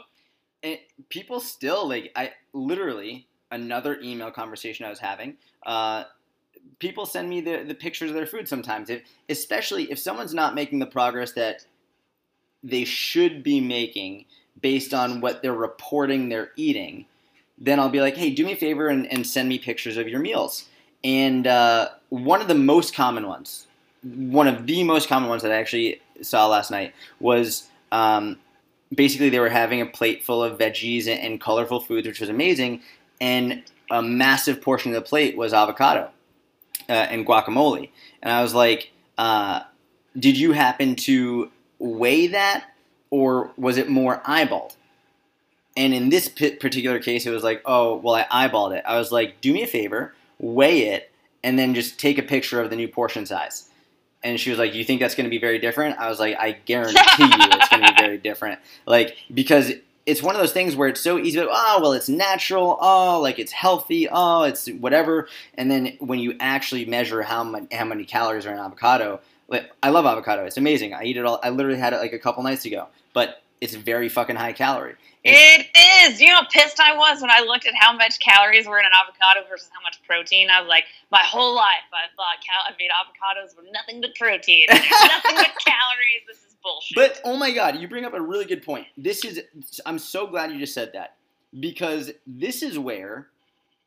And people still like, I literally, another email conversation I was having. Uh, people send me the, the pictures of their food sometimes, if, especially if someone's not making the progress that they should be making based on what they're reporting they're eating. Then I'll be like, hey, do me a favor and, and send me pictures of your meals. And uh, one of the most common ones, one of the most common ones that I actually saw last night was um, basically they were having a plate full of veggies and, and colorful foods, which was amazing and a massive portion of the plate was avocado uh, and guacamole. And I was like, uh, did you happen to weigh that, or was it more eyeballed? And in this particular case, it was like, oh, well, I eyeballed it. I was like, do me a favor, weigh it, and then just take a picture of the new portion size. And she was like, "You think that's going to be very different?" I was like, "I guarantee you, it's going to be very different." Like because it's one of those things where it's so easy to, go, oh, well, it's natural, oh, like it's healthy, oh, it's whatever. And then when you actually measure how, many, how many calories are in avocado, like, I love avocado. It's amazing. I eat it all. I literally had it like a couple nights ago. But it's very fucking high calorie. It is. You know how pissed I was when I looked at how much calories were in an avocado versus how much protein. I was like, my whole life I thought cal- I mean avocados were nothing but protein. Nothing but calories. This is But oh my god, you bring up a really good point. This is. I'm so glad you just said that because this is where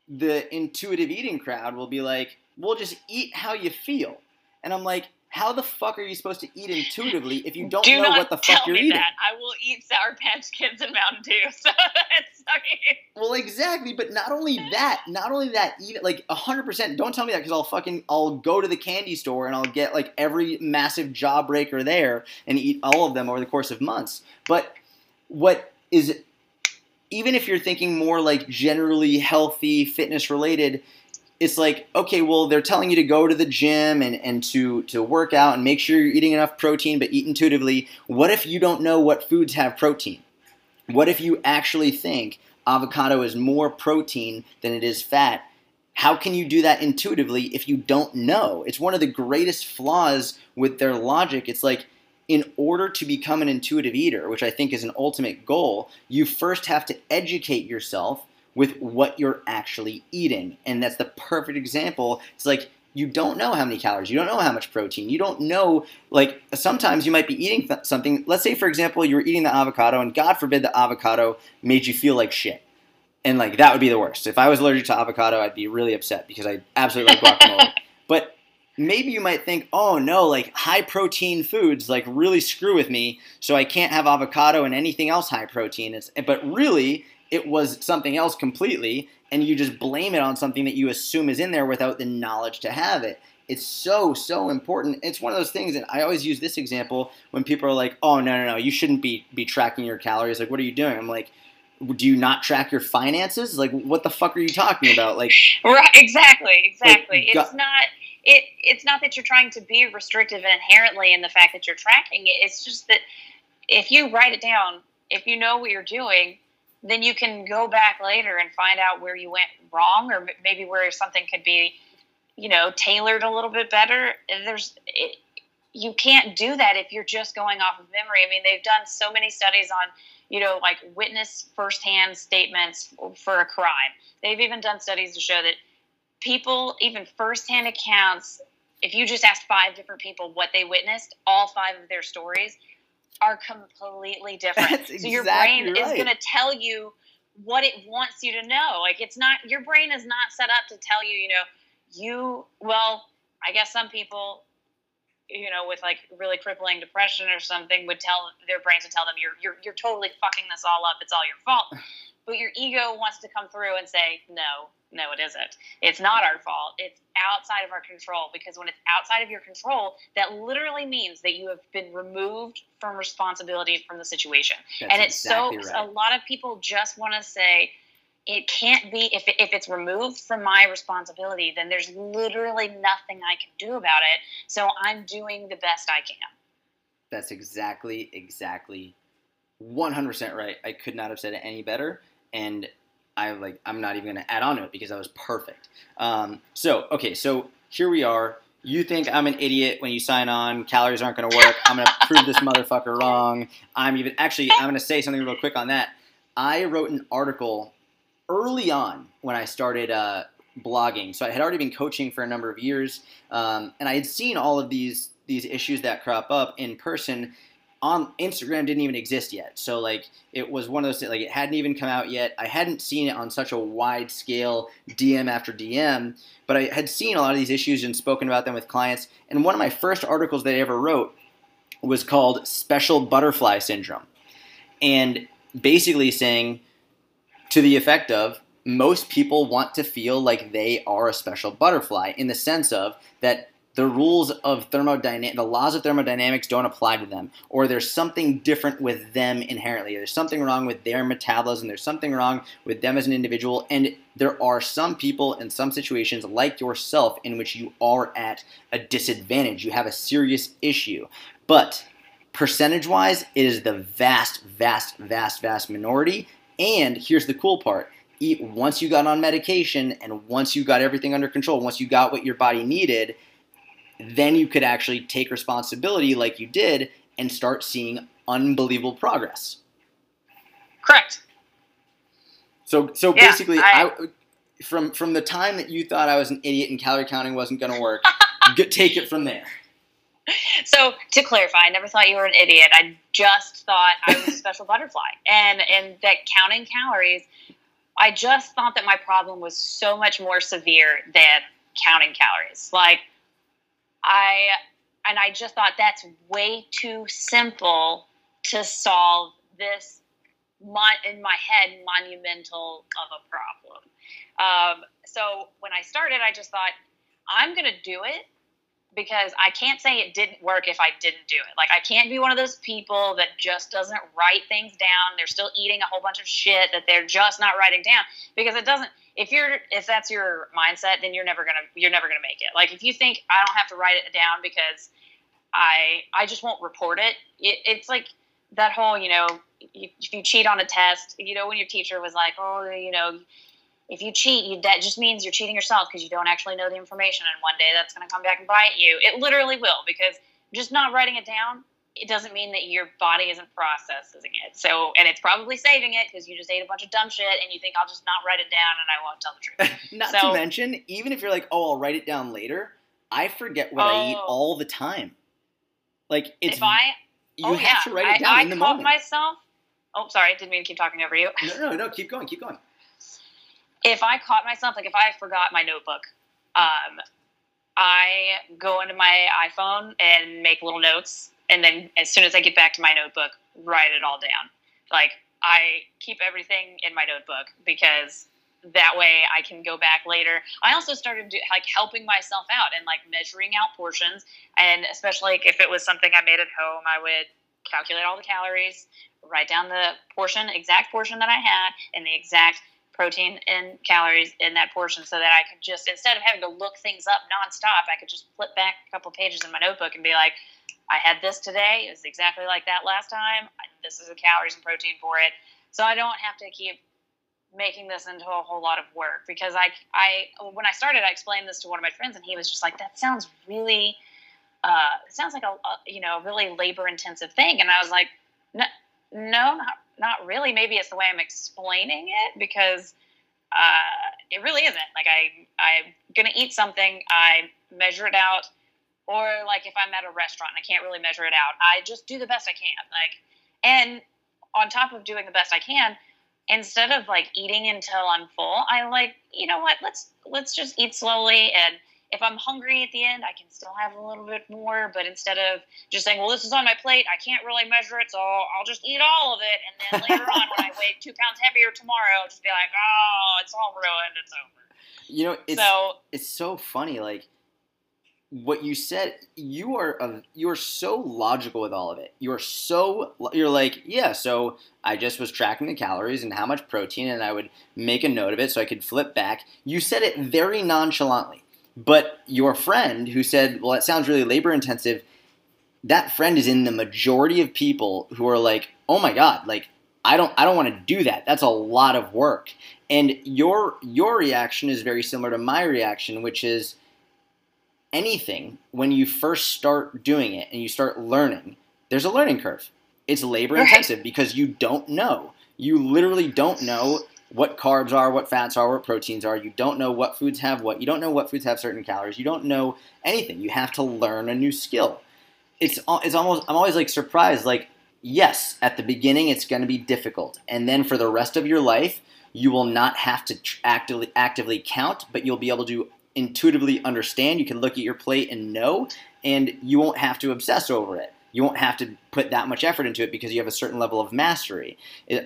the intuitive eating crowd will be like, "We'll just eat how you feel," and I'm like, how the fuck are you supposed to eat intuitively if you don't Do know what the fuck you're eating? That. I will eat Sour Patch Kids and Mountain Dew. So that's okay. Well, exactly, but not only that, not only that, even like hundred percent. Don't tell me that because I'll fucking I'll go to the candy store and I'll get like every massive jawbreaker there and eat all of them over the course of months. But what is even if you're thinking more like generally healthy, fitness related, it's like okay well they're telling you to go to the gym and, and to, to work out and make sure you're eating enough protein but eat intuitively what if you don't know what foods have protein what if you actually think avocado is more protein than it is fat how can you do that intuitively if you don't know? It's one of the greatest flaws with their logic. It's like, in order to become an intuitive eater, which I think is an ultimate goal, you first have to educate yourself with what you're actually eating. And that's the perfect example. It's like you don't know how many calories, you don't know how much protein, you don't know, like, sometimes you might be eating th- something. Let's say, for example, you were eating the avocado, and God forbid the avocado made you feel like shit and like that would be the worst. If I was allergic to avocado, I'd be really upset because I absolutely like guacamole. but maybe you might think, oh no, like high protein foods like really screw with me, so I can't have avocado and anything else high protein. It's, but really, it was something else completely, and you just blame it on something that you assume is in there without the knowledge to have it. It's so so important. It's one of those things, and I always use this example when people are like, "Oh no no no, you shouldn't be be tracking your calories." Like, what are you doing? I'm like, do you not track your finances? Like, what the fuck are you talking about? Like, right? Exactly, exactly. Like, it's not it. It's not that you're trying to be restrictive inherently in the fact that you're tracking it. It's just that if you write it down, if you know what you're doing, then you can go back later and find out where you went wrong, or maybe where something could be, you know, tailored a little bit better. There's it, you can't do that if you're just going off of memory. I mean, they've done so many studies on you know, like witness firsthand statements for a crime. They've even done studies to show that people, even firsthand accounts, if you just ask five different people what they witnessed, all five of their stories are completely different. That's so your brain right. is going to tell you what it wants you to know. Like it's not your brain is not set up to tell you, you know, you well, I guess some people you know, with like really crippling depression or something, would tell their brains to tell them you're you're you're totally fucking this all up. It's all your fault. But your ego wants to come through and say, no, no, it isn't. It's not our fault. It's outside of our control because when it's outside of your control, that literally means that you have been removed from responsibility from the situation. That's and it's exactly so right. a lot of people just want to say it can't be if, if it's removed from my responsibility then there's literally nothing i can do about it so i'm doing the best i can That's exactly, exactly, 100% right. I could not have said it any better, and I like. I'm not even to add on to it because that was perfect. Um, so, okay, so here we are. You think I'm an idiot when you sign on. Calories aren't to work. I'm to prove this motherfucker wrong. I'm even actually. I'm to say something real quick on that. I wrote an article early on when I started uh, blogging. So I had already been coaching for a number of years, um, and I had seen all of these these issues that crop up in person. On Instagram didn't even exist yet, so like it was one of those things, like it hadn't even come out yet. I hadn't seen it on such a wide scale, DM after DM, but I had seen a lot of these issues and spoken about them with clients. And one of my first articles that I ever wrote was called "Special Butterfly Syndrome," and basically saying to the effect of most people want to feel like they are a special butterfly in the sense of that the rules of thermodynamics, the laws of thermodynamics don't apply to them, or there's something different with them inherently. There's something wrong with their metabolism. There's something wrong with them as an individual, and there are some people in some situations like yourself in which you are at a disadvantage. You have a serious issue, but percentage-wise, it is the vast, vast, vast, vast minority. And here's the cool part. Once you got on medication and once you got everything under control, once you got what your body needed, then you could actually take responsibility like you did and start seeing unbelievable progress. correct So so Yeah, basically I- I, from from the time that you thought I was an idiot and calorie counting wasn't going to work, take it from there. so to clarify i never thought you were an idiot i just thought i was a special butterfly and and that counting calories i just thought that my problem was so much more severe than counting calories like i and i just thought that's way too simple to solve this mon- in my head monumental of a problem. Um, so when i started i just thought i'm going to do it because I can't say it didn't work if I didn't do it. Like I can't be one of those people that just doesn't write things down. They're still eating a whole bunch of shit that they're just not writing down because it doesn't if you're if that's your mindset then you're never going to you're never going to make it. Like if you think I don't have to write it down because I I just won't report it. it it's like that whole, you know, if you cheat on a test, you know when your teacher was like, "Oh, you know, if you cheat, you, that just means you're cheating yourself because you don't actually know the information, and one day that's going to come back and bite you. It literally will because just not writing it down it doesn't mean that your body isn't processing it. So, and it's probably saving it because you just ate a bunch of dumb shit and you think I'll just not write it down and I won't tell the truth. not so, to mention, even if you're like, oh, I'll write it down later, I forget what oh, I eat oh. all the time. Like it's if I you oh, have yeah. to write it down I, in the I moment. myself. Oh, sorry, didn't mean to keep talking over you. No, no, no, keep going, keep going. If I caught myself, like if I forgot my notebook, um, I go into my iPhone and make little notes and then as soon as I get back to my notebook, write it all down. Like I keep everything in my notebook because that way I can go back later. I also started do, like helping myself out and like measuring out portions, and especially like, if it was something I made at home, I would calculate all the calories, write down the portion, exact portion that I had, and the exact protein and calories in that portion so that I could just instead of having to look things up nonstop, I could just flip back a couple pages in my notebook and be like, I had this today. It was exactly like that last time. This is the calories and protein for it. So I don't have to keep making this into a whole lot of work because I, I when I started, I explained this to one of my friends and he was just like, that sounds really, uh, sounds like a, a you know, really labor intensive thing. And I was like, no, no, not, not really. Maybe it's the way I'm explaining it because uh, it really isn't. Like I, I'm to eat something. I measure it out or like if I'm at a restaurant and I can't really measure it out, I just do the best I can. Like, and on top of doing the best I can, instead of like eating until I'm full, I like, you know what? Let's let's just eat slowly and if I'm hungry at the end, I can still have a little bit more. But instead of just saying, well, this is on my plate, I can't really measure it, so I'll just eat all of it. And then later on, when I weigh two pounds heavier tomorrow, just be like, oh, it's all ruined. It's over. You know, it's, so, it's so funny. Like, what you said you are a, you are so logical with all of it you're so you're like yeah so i just was tracking the calories and how much protein and i would make a note of it so i could flip back you said it very nonchalantly but your friend who said well that sounds really labor intensive that friend is in the majority of people who are like oh my god like i don't i don't want to do that that's a lot of work and your your reaction is very similar to my reaction which is anything, when you first start doing it and you start learning, there's a learning curve. It's labor intensive because you don't know. You literally don't know what carbs are, what fats are, what proteins are. You don't know what foods have what. You don't know what foods have certain calories. You don't know anything. You have to learn a new skill. It's it's almost I'm always like surprised like yes, at the beginning it's going to be difficult. And then for the rest of your life, you will not have to actively actively count, but you'll be able to intuitively understand. You can look at your plate and know, and you won't have to obsess over it. You won't have to put that much effort into it because you have a certain level of mastery.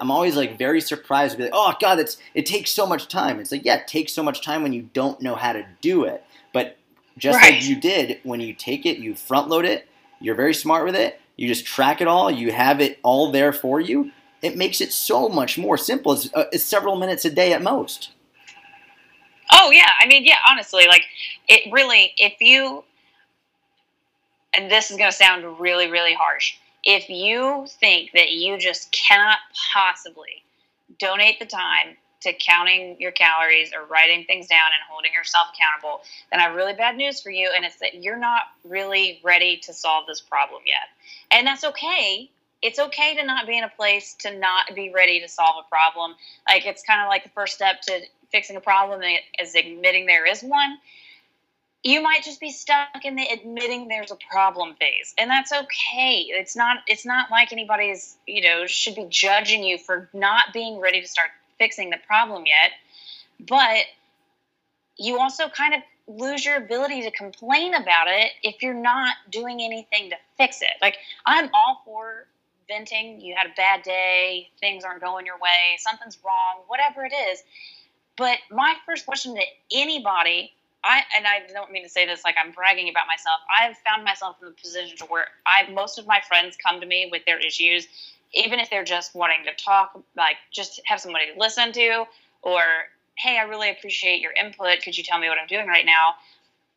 I'm always like very surprised to be like, oh god, it's it takes so much time. It's like yeah, it takes so much time when you don't know how to do it. But just right. like you did when you take it, you front load it. You're very smart with it. You just track it all. You have it all there for you. It makes it so much more simple. It's, uh, it's several minutes a day at most. Oh yeah, I mean yeah, honestly, like it really if you and this is going to sound really really harsh. If you think that you just cannot possibly donate the time to counting your calories or writing things down and holding yourself accountable, then I have really bad news for you. And it's that you're not really ready to solve this problem yet. And that's okay. It's okay to not be in a place to not be ready to solve a problem. Like, it's kind of like the first step to fixing a problem is admitting there is one you might just be stuck in the admitting there's a problem phase and that's okay. It's not it's not like anybody's you know should be judging you for not being ready to start fixing the problem yet. But you also kind of lose your ability to complain about it if you're not doing anything to fix it. Like i'm all for venting. You had a bad day. Things aren't going your way. Something's wrong. Whatever it is. But my first question to anybody, I and I don't mean to say this like I'm bragging about myself. I've found myself in the position to where I most of my friends come to me with their issues, even if they're just wanting to talk, like just have somebody to listen to, or hey, I really appreciate your input. Could you tell me what I'm doing right now?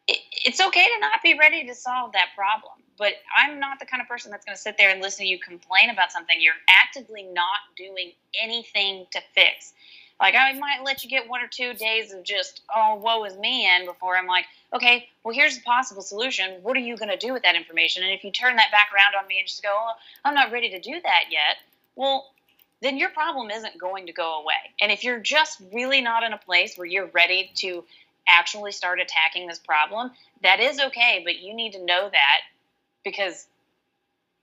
It, it's okay to not be ready to solve that problem, but I'm not the kind of person that's going to sit there and listen to you complain about something you're actively not doing anything to fix Like I might let you get one or two days of just oh woe is me in before I'm like, okay, well here's a possible solution. What are you going to do with that information? And if you turn that back around on me and just go, oh, I'm not ready to do that yet, well then your problem isn't going to go away. And if you're just really not in a place where you're ready to actually start attacking this problem, that is okay, but you need to know that because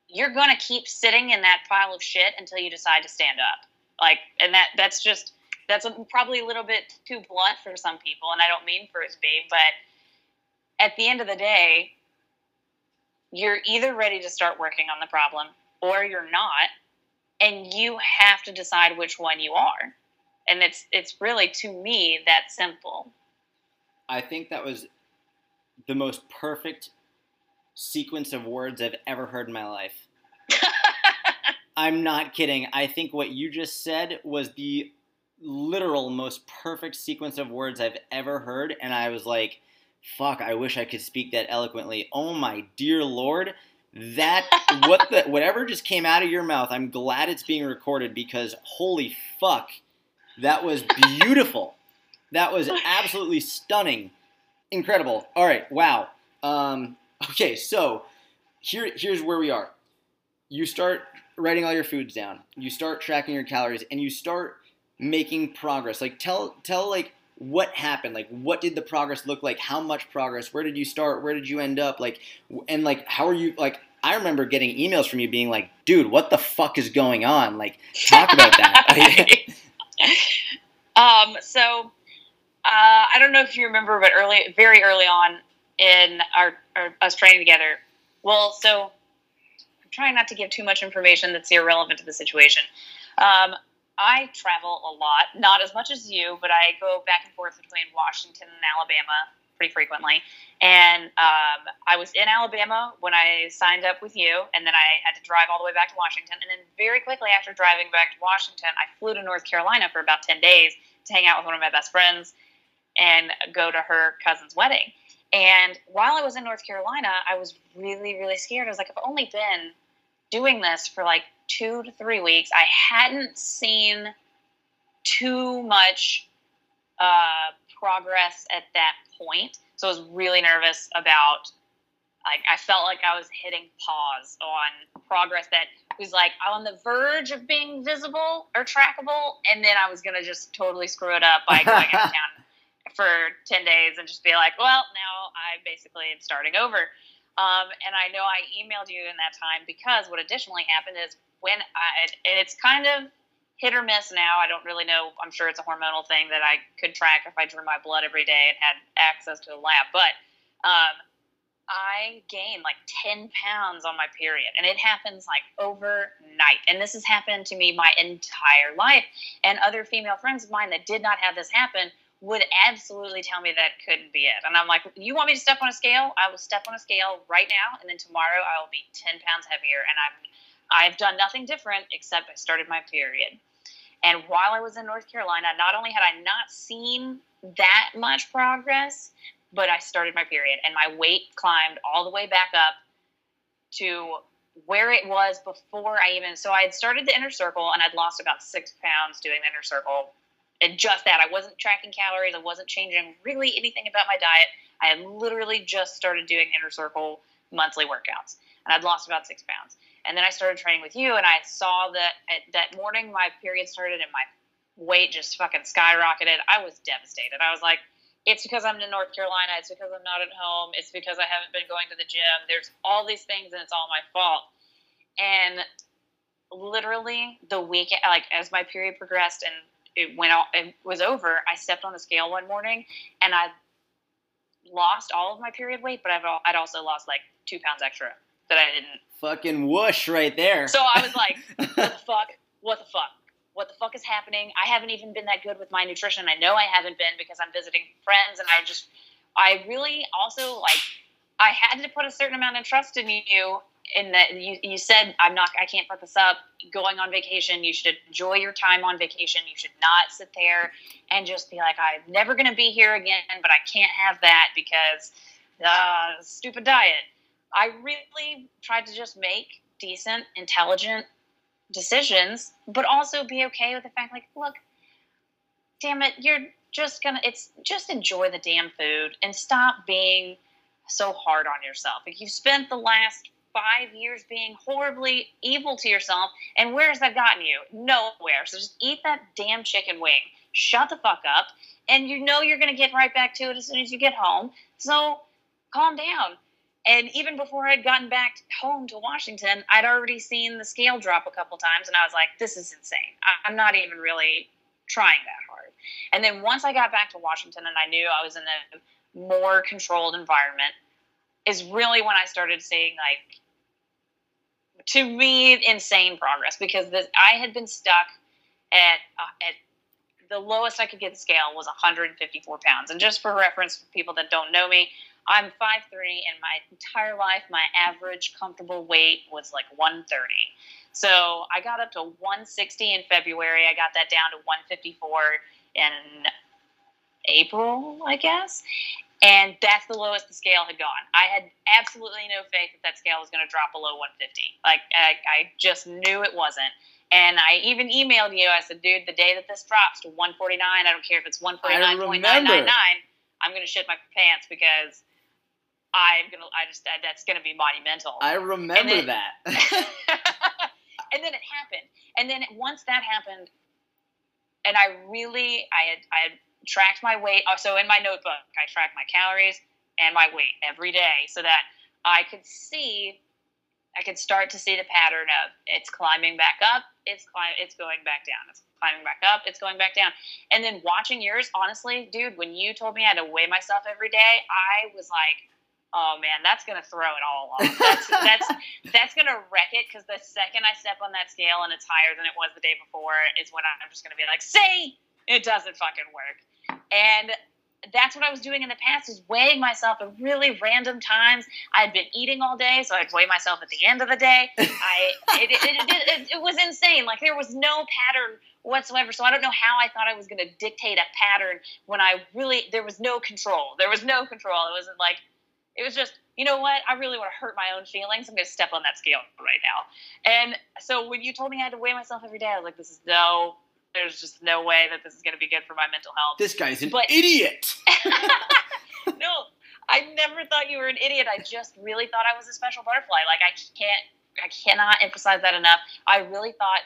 you're going to keep sitting in that pile of shit until you decide to stand up. Like, and that that's just that's a, probably a little bit too blunt for some people, and I don't mean for it to be, but at the end of the day, you're either ready to start working on the problem or you're not, and you have to decide which one you are. And it's it's really to me that simple. I think that was the most perfect sequence of words I've ever heard in my life. I'm not kidding. I think what you just said was the literal most perfect sequence of words I've ever heard, and I was like, fuck, I wish I could speak that eloquently. Oh my dear lord. That what the whatever just came out of your mouth, I'm glad it's being recorded because holy fuck, that was beautiful. that was absolutely stunning. Incredible. All right, wow. Um, okay, so here here's where we are. You start writing all your foods down. You start tracking your calories and you start making progress. Like tell tell like what happened? Like what did the progress look like? How much progress? Where did you start? Where did you end up? Like and like how are you like i remember getting emails from you being like dude what the fuck is going on? Like talk about that. Um so uh, i don't know if you remember but early very early on in our, our us training together well so i'm trying not to give too much information that's irrelevant to the situation. Um, I travel a lot, not as much as you, but I go back and forth between Washington and Alabama pretty frequently. And um, I was in Alabama when I signed up with you, and then I had to drive all the way back to Washington. And then very quickly after driving back to Washington, I flew to North Carolina for about 10 days to hang out with one of my best friends and go to her cousin's wedding. And while I was in North Carolina, I was really, really scared. I was like, I've only been doing this for like two to three weeks. I hadn't seen too much uh, progress at that point, so I was really nervous about. Like I felt like I was hitting pause on progress that was like on the verge of being visible or trackable, and then I was gonna just totally screw it up by going out of town for ten days and just be like, well, now I basically am starting over. Um, and I know I emailed you in that time because what additionally happened is when I, and it's kind of hit or miss now. I don't really know. I'm sure it's a hormonal thing that I could track if I drew my blood every day and had access to a lab. But um, I gained like 10 pounds on my period, and it happens like overnight. And this has happened to me my entire life. And other female friends of mine that did not have this happen would absolutely tell me that couldn't be it. And I'm like, you want me to step on a scale? I will step on a scale right now, and then tomorrow I will be 10 pounds heavier. And I'm I've done nothing different except I started my period. And while I was in North Carolina, not only had I not seen that much progress, but I started my period and my weight climbed all the way back up to where it was before I even. So I had started the inner circle and I'd lost about six pounds doing the inner circle. And just that, I wasn't tracking calories, I wasn't changing really anything about my diet. I had literally just started doing inner circle monthly workouts and I'd lost about six pounds. And then I started training with you, and I saw that that morning my period started and my weight just fucking skyrocketed. I was devastated. I was like, it's because I'm in North Carolina. It's because I'm not at home. It's because I haven't been going to the gym. There's all these things, and it's all my fault. And literally, the week, like as my period progressed and it went, all, it was over. I stepped on the scale one morning, and I lost all of my period weight, but I've I'd also lost like two pounds extra that I didn't. Fucking whoosh right there. So I was like, what the fuck? What the fuck? What the fuck is happening? I haven't even been that good with my nutrition. I know I haven't been because I'm visiting friends and I just, I really also like, I had to put a certain amount of trust in you in that you, you said i'm not i can't put this up going on vacation you should enjoy your time on vacation you should not sit there and just be like i'm never going to be here again but i can't have that because uh, stupid diet I really tried to just make decent, intelligent decisions, but also be okay with the fact like, look, damn it, you're just gonna. It's just enjoy the damn food and stop being so hard on yourself. Like you've spent the last five years being horribly evil to yourself, and where has that gotten you? Nowhere. So just eat that damn chicken wing. Shut the fuck up, and you know you're gonna get right back to it as soon as you get home. So calm down. And even before I'd gotten back home to Washington, I'd already seen the scale drop a couple times, and I was like, "This is insane. I'm not even really trying that hard." And then once I got back to Washington, and I knew I was in a more controlled environment, is really when I started seeing like to me insane progress because this I had been stuck at uh, at the lowest I could get the scale was 154 pounds. And just for reference, for people that don't know me, I'm 5'3", and my entire life, my average comfortable weight was like 130. So I got up to 160 in February. I got that down to 154 in April, I guess. And that's the lowest the scale had gone. I had absolutely no faith that that scale was going to drop below 150. Like, I, I just knew it wasn't. And I even emailed you. I said, dude, the day that this drops to 149, I don't care if it's 149.999, I'm going to shit my pants because I'm going to, I just, that's going to be monumental. I remember then- that. and then it happened. And then once that happened, and I really, I had, I had tracked my weight. uh, So in my notebook, I tracked my calories and my weight every day so that I could see, I could start to see the pattern of it's climbing back up, it's climb, it's going back down, it's climbing back up, it's going back down. And then watching yours, honestly, dude, when you told me I had to weigh myself every day, I was like, oh man, that's gonna throw it all off. That's that's that's gonna wreck it because the second I step on that scale and it's higher than it was the day before is when I'm just gonna be like, see, it doesn't fucking work. And that's what I was doing in the past is weighing myself at really random times. I'd been eating all day, so I'd weigh myself at the end of the day. I it, it, it, it, it was insane. Like there was no pattern whatsoever. So I don't know how I thought I was going to dictate a pattern when I really there was no control. There was no control. It wasn't like it was just you know what I really want to hurt my own feelings. I'm going to step on that scale right now. And so when you told me I had to weigh myself every day, I was like, this is no. There's just no way that this is going to be good for my mental health. this guy's an But- idiot. no, I never thought you were an idiot. I just really thought I was a special butterfly. Like I can't, I cannot emphasize that enough. I really thought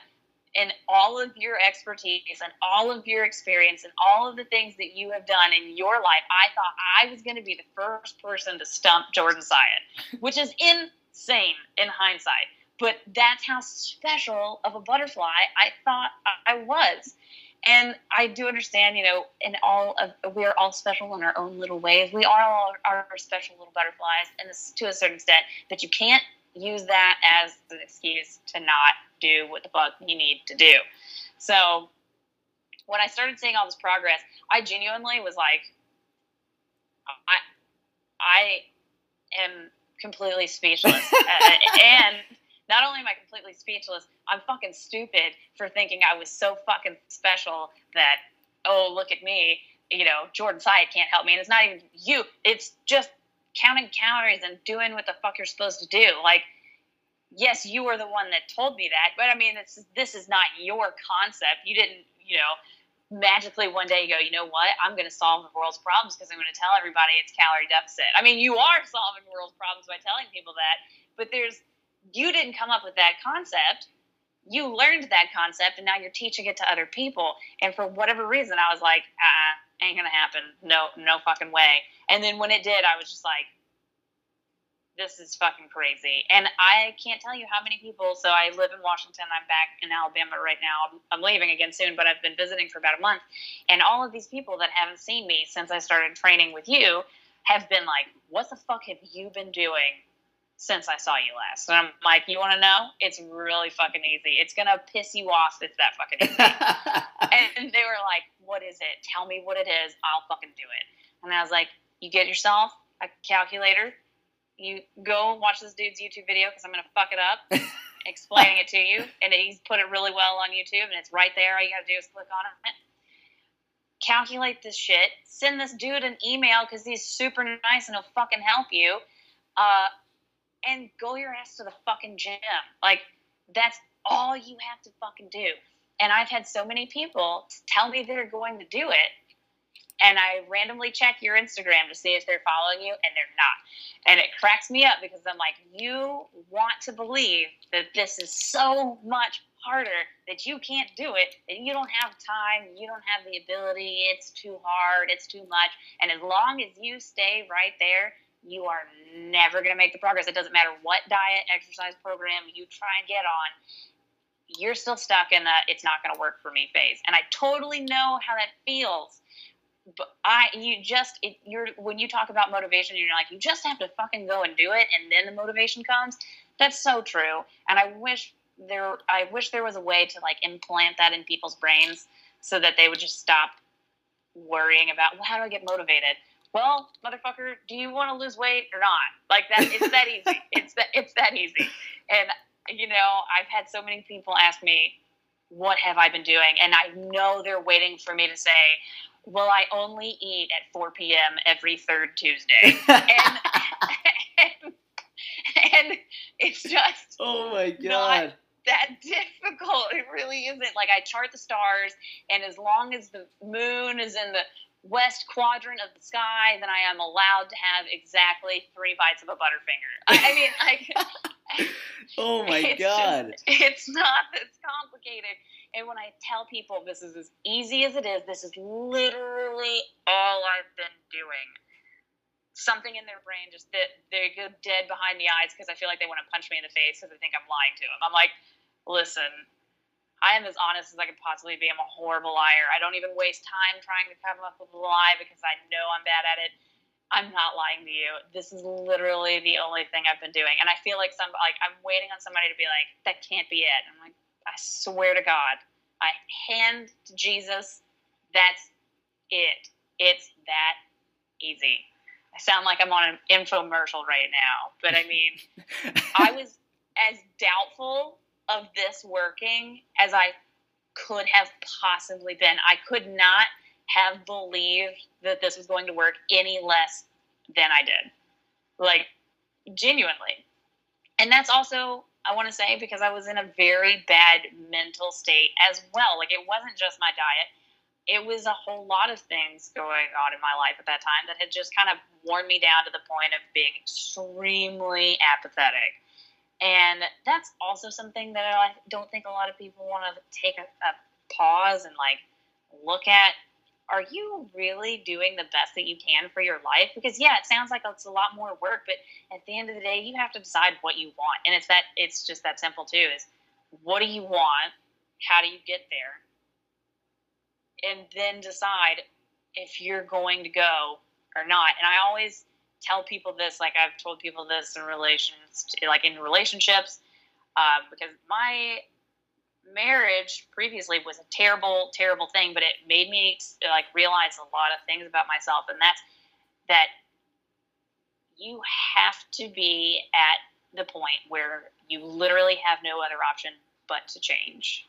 in all of your expertise and all of your experience and all of the things that you have done in your life, I thought I was going to be the first person to stump Jordan Syatt, which is insane in hindsight. But that's how special of a butterfly I thought I was and I do understand, you know, in all of we are all special in our own little ways. We are all our special little butterflies, and this, to a certain extent, but you can't use that as an excuse to not do what the fuck you need to do. So when I started seeing all this progress, I genuinely was like, I, I am completely speechless, Uh, and not only am I completely speechless, I'm fucking stupid for thinking I was so fucking special that, oh, look at me, you know, Jordan Syatt can't help me. And it's not even you, it's just counting calories and doing what the fuck you're supposed to do. Like, yes, you were the one that told me that, but I mean, it's, this is not your concept. You didn't, you know, magically one day go, you know what, I'm going to solve the world's problems because I'm going to tell everybody it's calorie deficit. I mean, you are solving the world's problems by telling people that, but there's, you didn't come up with that concept. You learned that concept and now you're teaching it to other people. And for whatever reason, I was like, uh, ain't gonna happen. No, no fucking way. And then when it did, I was just like, this is fucking crazy. And I can't tell you how many people. So I live in Washington. I'm back in Alabama right now. I'm leaving again soon, but I've been visiting for about a month. And all of these people that haven't seen me since I started training with you have been like, what the fuck have you been doing since I saw you last? And I'm like, you want to know? It's really fucking easy. It's going to piss you off. It's that fucking easy. and they were like, what is it? Tell me what it is. I'll fucking do it. And I was like, you get yourself a calculator. You go watch this dude's YouTube video because I'm going to fuck it up, explaining it to you. And he's put it really well on YouTube, and it's right there. All you got to do is click on it. Calculate this shit. Send this dude an email because he's super nice and he'll fucking help you. Uh, and go your ass to the fucking gym. Like, that's all you have to fucking do. And I've had so many people tell me they're going to do it. And I randomly check your Instagram to see if they're following you, and they're not. And it cracks me up because I'm like, you want to believe that this is so much harder that you can't do it, that you don't have time, you don't have the ability, it's too hard, it's too much. And as long as you stay right there, you are never going to make the progress. It doesn't matter what diet, exercise program you try and get on, you're still stuck in the it's not going to work for me phase. And I totally know how that feels. But I, you just, it, you're when you talk about motivation, you're like, you just have to fucking go and do it, and then the motivation comes. That's so true. And I wish there, I wish there was a way to like implant that in people's brains so that they would just stop worrying about, well, how do I get motivated? Well, motherfucker, do you want to lose weight or not? Like that, it's that easy. It's that it's that easy. And you know, I've had so many people ask me, "What have I been doing?" And I know they're waiting for me to say, "Well, I only eat at 4 p.m. every third Tuesday," and, and, and it's just oh my god. that difficult. It really isn't. Like I chart the stars, and as long as the moon is in the west quadrant of the sky, then I am allowed to have exactly three bites of a Butterfinger. I, I mean, like, oh my it's god, just, it's not this complicated. And when I tell people this is as easy as it is, this is literally all I've been doing. Something in their brain just that they go dead behind the eyes because I feel like they want to punch me in the face because they think I'm lying to them. I'm like, listen, I am as honest as I could possibly be. I'm a horrible liar. I don't even waste time trying to come up with a lie because I know I'm bad at it. I'm not lying to you. This is literally the only thing I've been doing. And I feel like some like I'm waiting on somebody to be like, that can't be it. I'm like, I swear to God. I hand to Jesus, that's it. It's that easy. I sound like I'm on an infomercial right now, but I mean, I was as doubtful of this working as I could have possibly been. I could not have believed that this was going to work any less than I did. Like, genuinely. And that's also, I want to say, because I was in a very bad mental state as well. Like, it wasn't just my diet, it was a whole lot of things going on in my life at that time that had just kind of worn me down to the point of being extremely apathetic and that's also something that I don't think a lot of people want to take a, a pause and like look at. Are you really doing the best that you can for your life? Because yeah, it sounds like it's a lot more work, but at the end of the day, you have to decide what you want, and it's that it's just that simple too. Is what do you want? How do you get there? And then decide if you're going to go or not. And I always tell people this, like I've told people this in relations, to, like in relationships, uh, because my marriage previously was a terrible, terrible thing, but it made me like realize a lot of things about myself, and that's that you have to be at the point where you literally have no other option but to change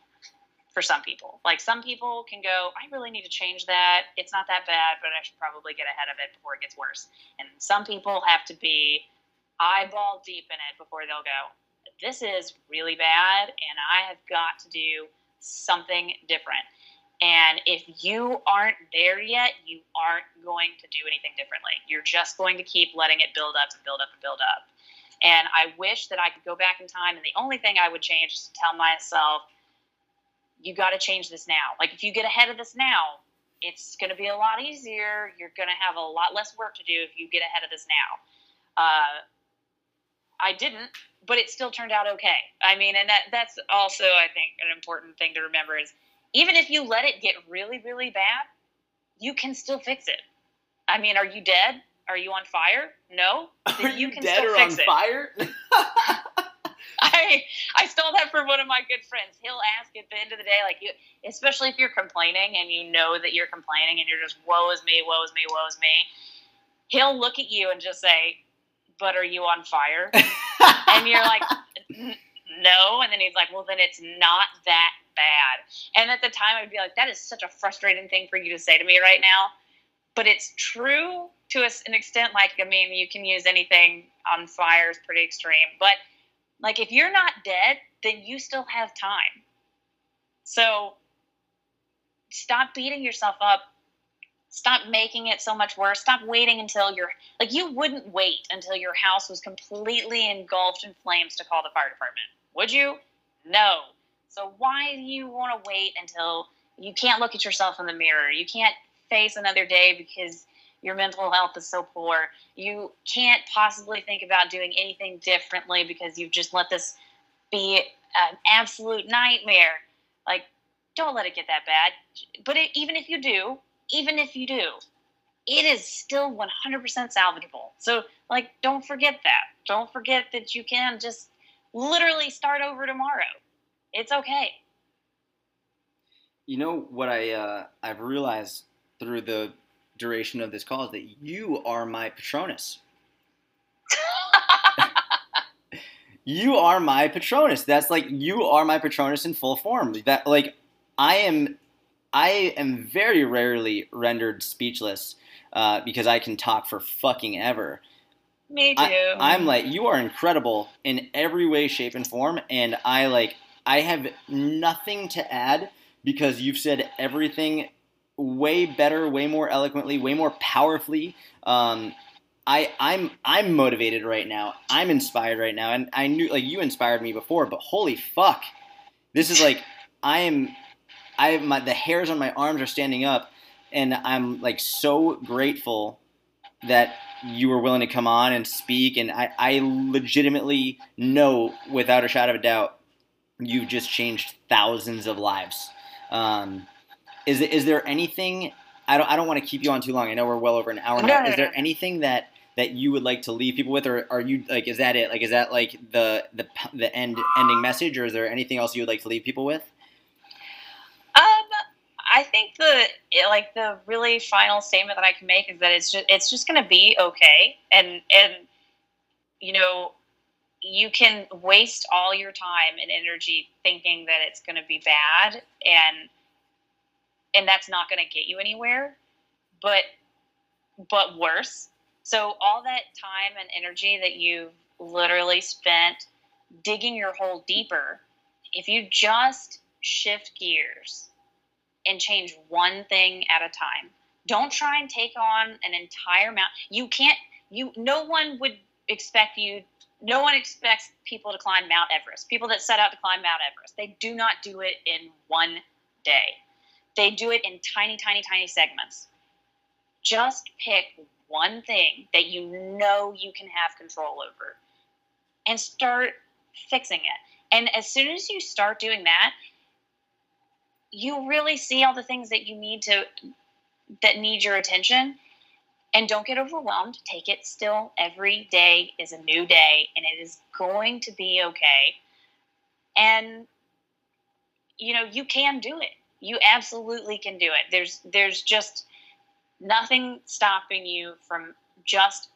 for some people. Like some people can go, I really need to change that. It's not that bad, but I should probably get ahead of it before it gets worse. And some people have to be eyeball deep in it before they'll go, this is really bad and I have got to do something different. And if you aren't there yet, you aren't going to do anything differently. You're just going to keep letting it build up and build up and build up. And I wish that I could go back in time. And the only thing I would change is to tell myself, you got to change this now. Like if you get ahead of this now, it's going to be a lot easier. You're going to have a lot less work to do if you get ahead of this now. Uh, I didn't, but it still turned out okay. I mean, and that that's also I think an important thing to remember is even if you let it get really really bad, you can still fix it. I mean, are you dead? Are you on fire? No. Are you, you dead or on it. fire? I I stole that from one of my good friends. He'll ask at the end of the day, like you, especially if you're complaining and you know that you're complaining and you're just woe is me, woe is me, woe is me. He'll look at you and just say, "But are you on fire?" and you're like, "No." And then he's like, "Well, then it's not that bad." And at the time, I'd be like, "That is such a frustrating thing for you to say to me right now." But it's true to an extent. Like, I mean, you can use anything on fire is pretty extreme, but like if you're not dead, then you still have time. So stop beating yourself up. Stop making it so much worse. Stop waiting until you're like you wouldn't wait until your house was completely engulfed in flames to call the fire department. Would you? No. So why do you want to wait until you can't look at yourself in the mirror? You can't face another day because your mental health is so poor you can't possibly think about doing anything differently because you've just let this be an absolute nightmare like don't let it get that bad but it, even if you do even if you do, it is still 100% salvageable. So, like, don't forget that. Don't forget that you can just literally start over tomorrow. It's okay. You know what I uh, I've realized through the duration of this call is that you are my Patronus. you are my Patronus. That's like you are my Patronus in full form. That like I am I am very rarely rendered speechless uh, because I can talk for fucking ever. Me too. I, am like you are incredible in every way, shape, and form, and I like I have nothing to add because you've said everything way better, way more eloquently, way more powerfully. Um, I I'm I'm motivated right now. I'm inspired right now, and I knew like you inspired me before, but holy fuck, this is like I am I my the hairs on my arms are standing up, and I'm like so grateful that you were willing to come on and speak. And I, I legitimately know without a shadow of a doubt, you've just changed thousands of lives. Um, is is there anything? I don't I don't want to keep you on too long. I know we're well over an hour now. Is there anything that that you would like to leave people with, or are you like is that it? Like is that like the the the end ending message, or is there anything else you would like to leave people with? Um, I think the like the really final statement that I can make is that it's just it's just going to be okay, and and you know you can waste all your time and energy thinking that it's going to be bad, and and that's not going to get you anywhere, but but worse. So all that time and energy that you've literally spent digging your hole deeper, if you just shift gears and change one thing at a time. Don't try and take on an entire mount. You can't. You no one would expect you. No one expects people to climb Mount Everest. People that set out to climb Mount Everest, they do not do it in one day. They do it in tiny, tiny, tiny segments. Just pick one thing that you know you can have control over and start fixing it. And as soon as you start doing that, you really see all the things that you need to that need your attention. And don't get overwhelmed. Take it still. Every day is a new day and it is going to be okay. And you know you can do it you absolutely can do it there's there's just nothing stopping you from just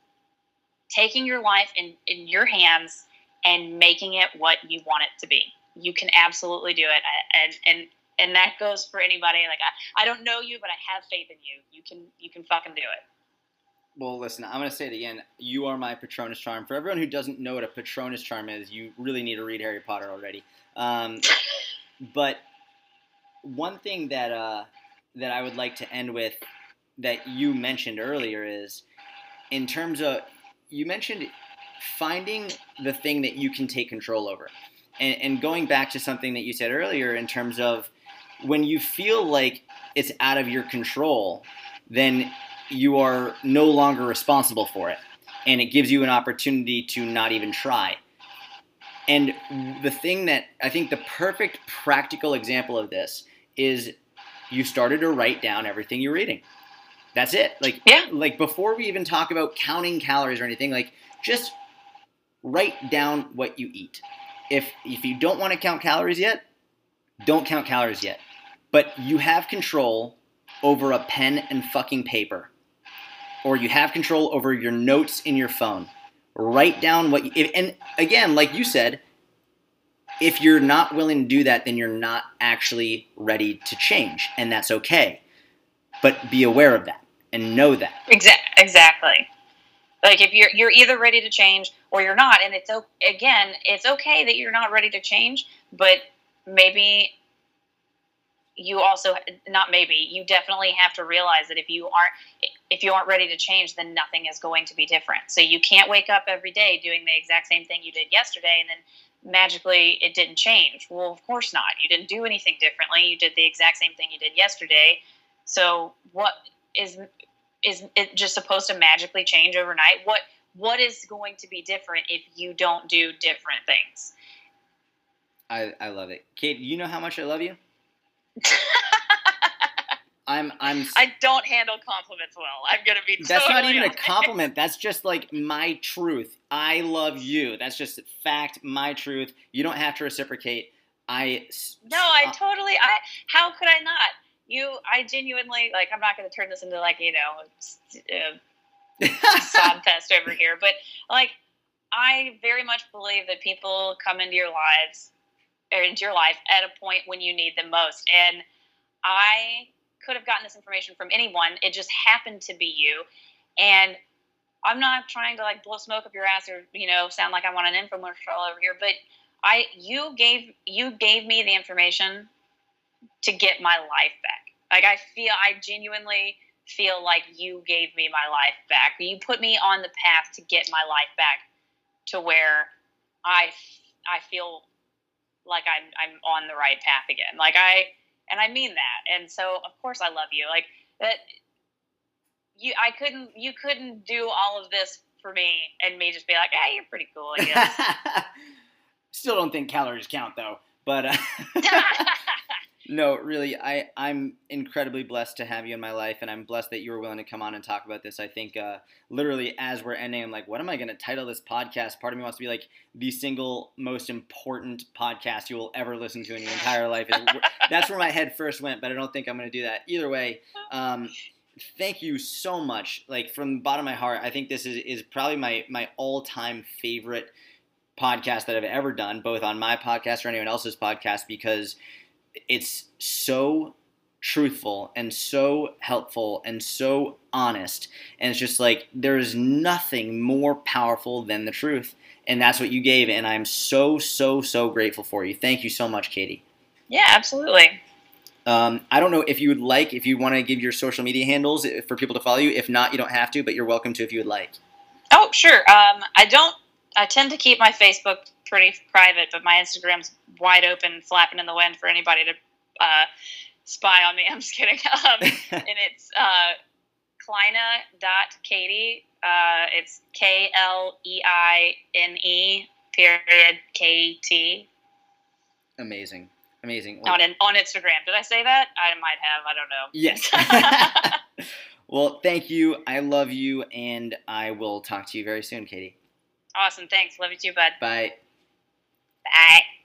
taking your life in in your hands and making it what you want it to be you can absolutely do it and and and that goes for anybody. Like I, I don't know you, but I have faith in you. You can you can fucking do it. Well, listen, I'm going to say it again. You are my Patronus charm. For everyone who doesn't know what a Patronus charm is, you really need to read Harry Potter already. Um, but one thing that uh, that I would like to end with that you mentioned earlier is in terms of you mentioned finding the thing that you can take control over. And, and going back to something that you said earlier in terms of when you feel like it's out of your control, then you are no longer responsible for it. And it gives you an opportunity to not even try. And the thing that I think the perfect practical example of this is you started to write down everything you're eating. That's it. Like yeah. like before we even talk about counting calories or anything, like just write down what you eat. If if you don't want to count calories yet, don't count calories yet but you have control over a pen and fucking paper. Or you have control over your notes in your phone. Write down what you, and again, like you said, if you're not willing to do that, then you're not actually ready to change, and that's okay. But be aware of that and know that. Exactly. Like if you're you're either ready to change or you're not, and it's again, it's okay that you're not ready to change, but maybe you also not maybe you definitely have to realize that if you aren't if you aren't ready to change then nothing is going to be different so you can't wake up every day doing the exact same thing you did yesterday and then magically it didn't change. Well of course not. You didn't do anything differently. You did the exact same thing you did yesterday. So what is is it just supposed to magically change overnight? What what is going to be different if you don't do different things? I, I love it. Kate you know how much i love you I'm I'm I don't handle compliments well. I'm gonna be That's totally not even honest. a compliment. That's just like my truth. I love you. That's just fact, my truth. You don't have to reciprocate. I No, I uh, totally I how could I not? You I genuinely like I'm not gonna turn this into like, you know, uh, sob fest over here, but like I very much believe that people come into your lives or into your life at a point when you need them most. And I could have gotten this information from anyone. It just happened to be you. And I'm not trying to like blow smoke up your ass or, you know, sound like I want an infomercial over here, but I you gave you gave me the information to get my life back. Like I feel I genuinely feel like you gave me my life back. You put me on the path to get my life back to where I I feel like I'm I'm on the right path again. Like I and I mean that. And so of course I love you. Like that you I couldn't you couldn't do all of this for me and me just be like, "Hey, you're pretty cool." I guess. Still don't think calories count though. But uh, no, really, I I'm incredibly blessed to have you in my life, and I'm blessed that you were willing to come on and talk about this. I think uh, literally as we're ending, I'm like, what am I going to title this podcast? Part of me wants to be like the single most important podcast you will ever listen to in your entire life. That's where my head first went, but I don't think I'm going to do that. Either way, um, thank you so much. Like from the bottom of my heart, I think this is, is probably my my all time favorite podcast that I've ever done, both on my podcast or anyone else's podcast, because it's so truthful and so helpful and so honest. And it's just like there's nothing more powerful than the truth. And that's what you gave. And I'm so, so, so grateful for you. Thank you so much, Katie. yeah, absolutely. Um, I don't know if you would like, if you want to give your social media handles for people to follow you. If not, you don't have to, but you're welcome to if you would like. Oh, sure. Um, I don't. I tend to keep my Facebook pretty private, but my Instagram's wide open, flapping in the wind for anybody to uh, spy on me. I'm just kidding. Um, and it's uh, Kleine.Katie. Uh, it's K L E I N E period K T Amazing. Amazing. Well, on on Instagram. Did I say that? I might have. I don't know. Yes. well, thank you. I love you, and I will talk to you very soon, Katie. Awesome. Thanks. Love you too, bud. Bye. Bye.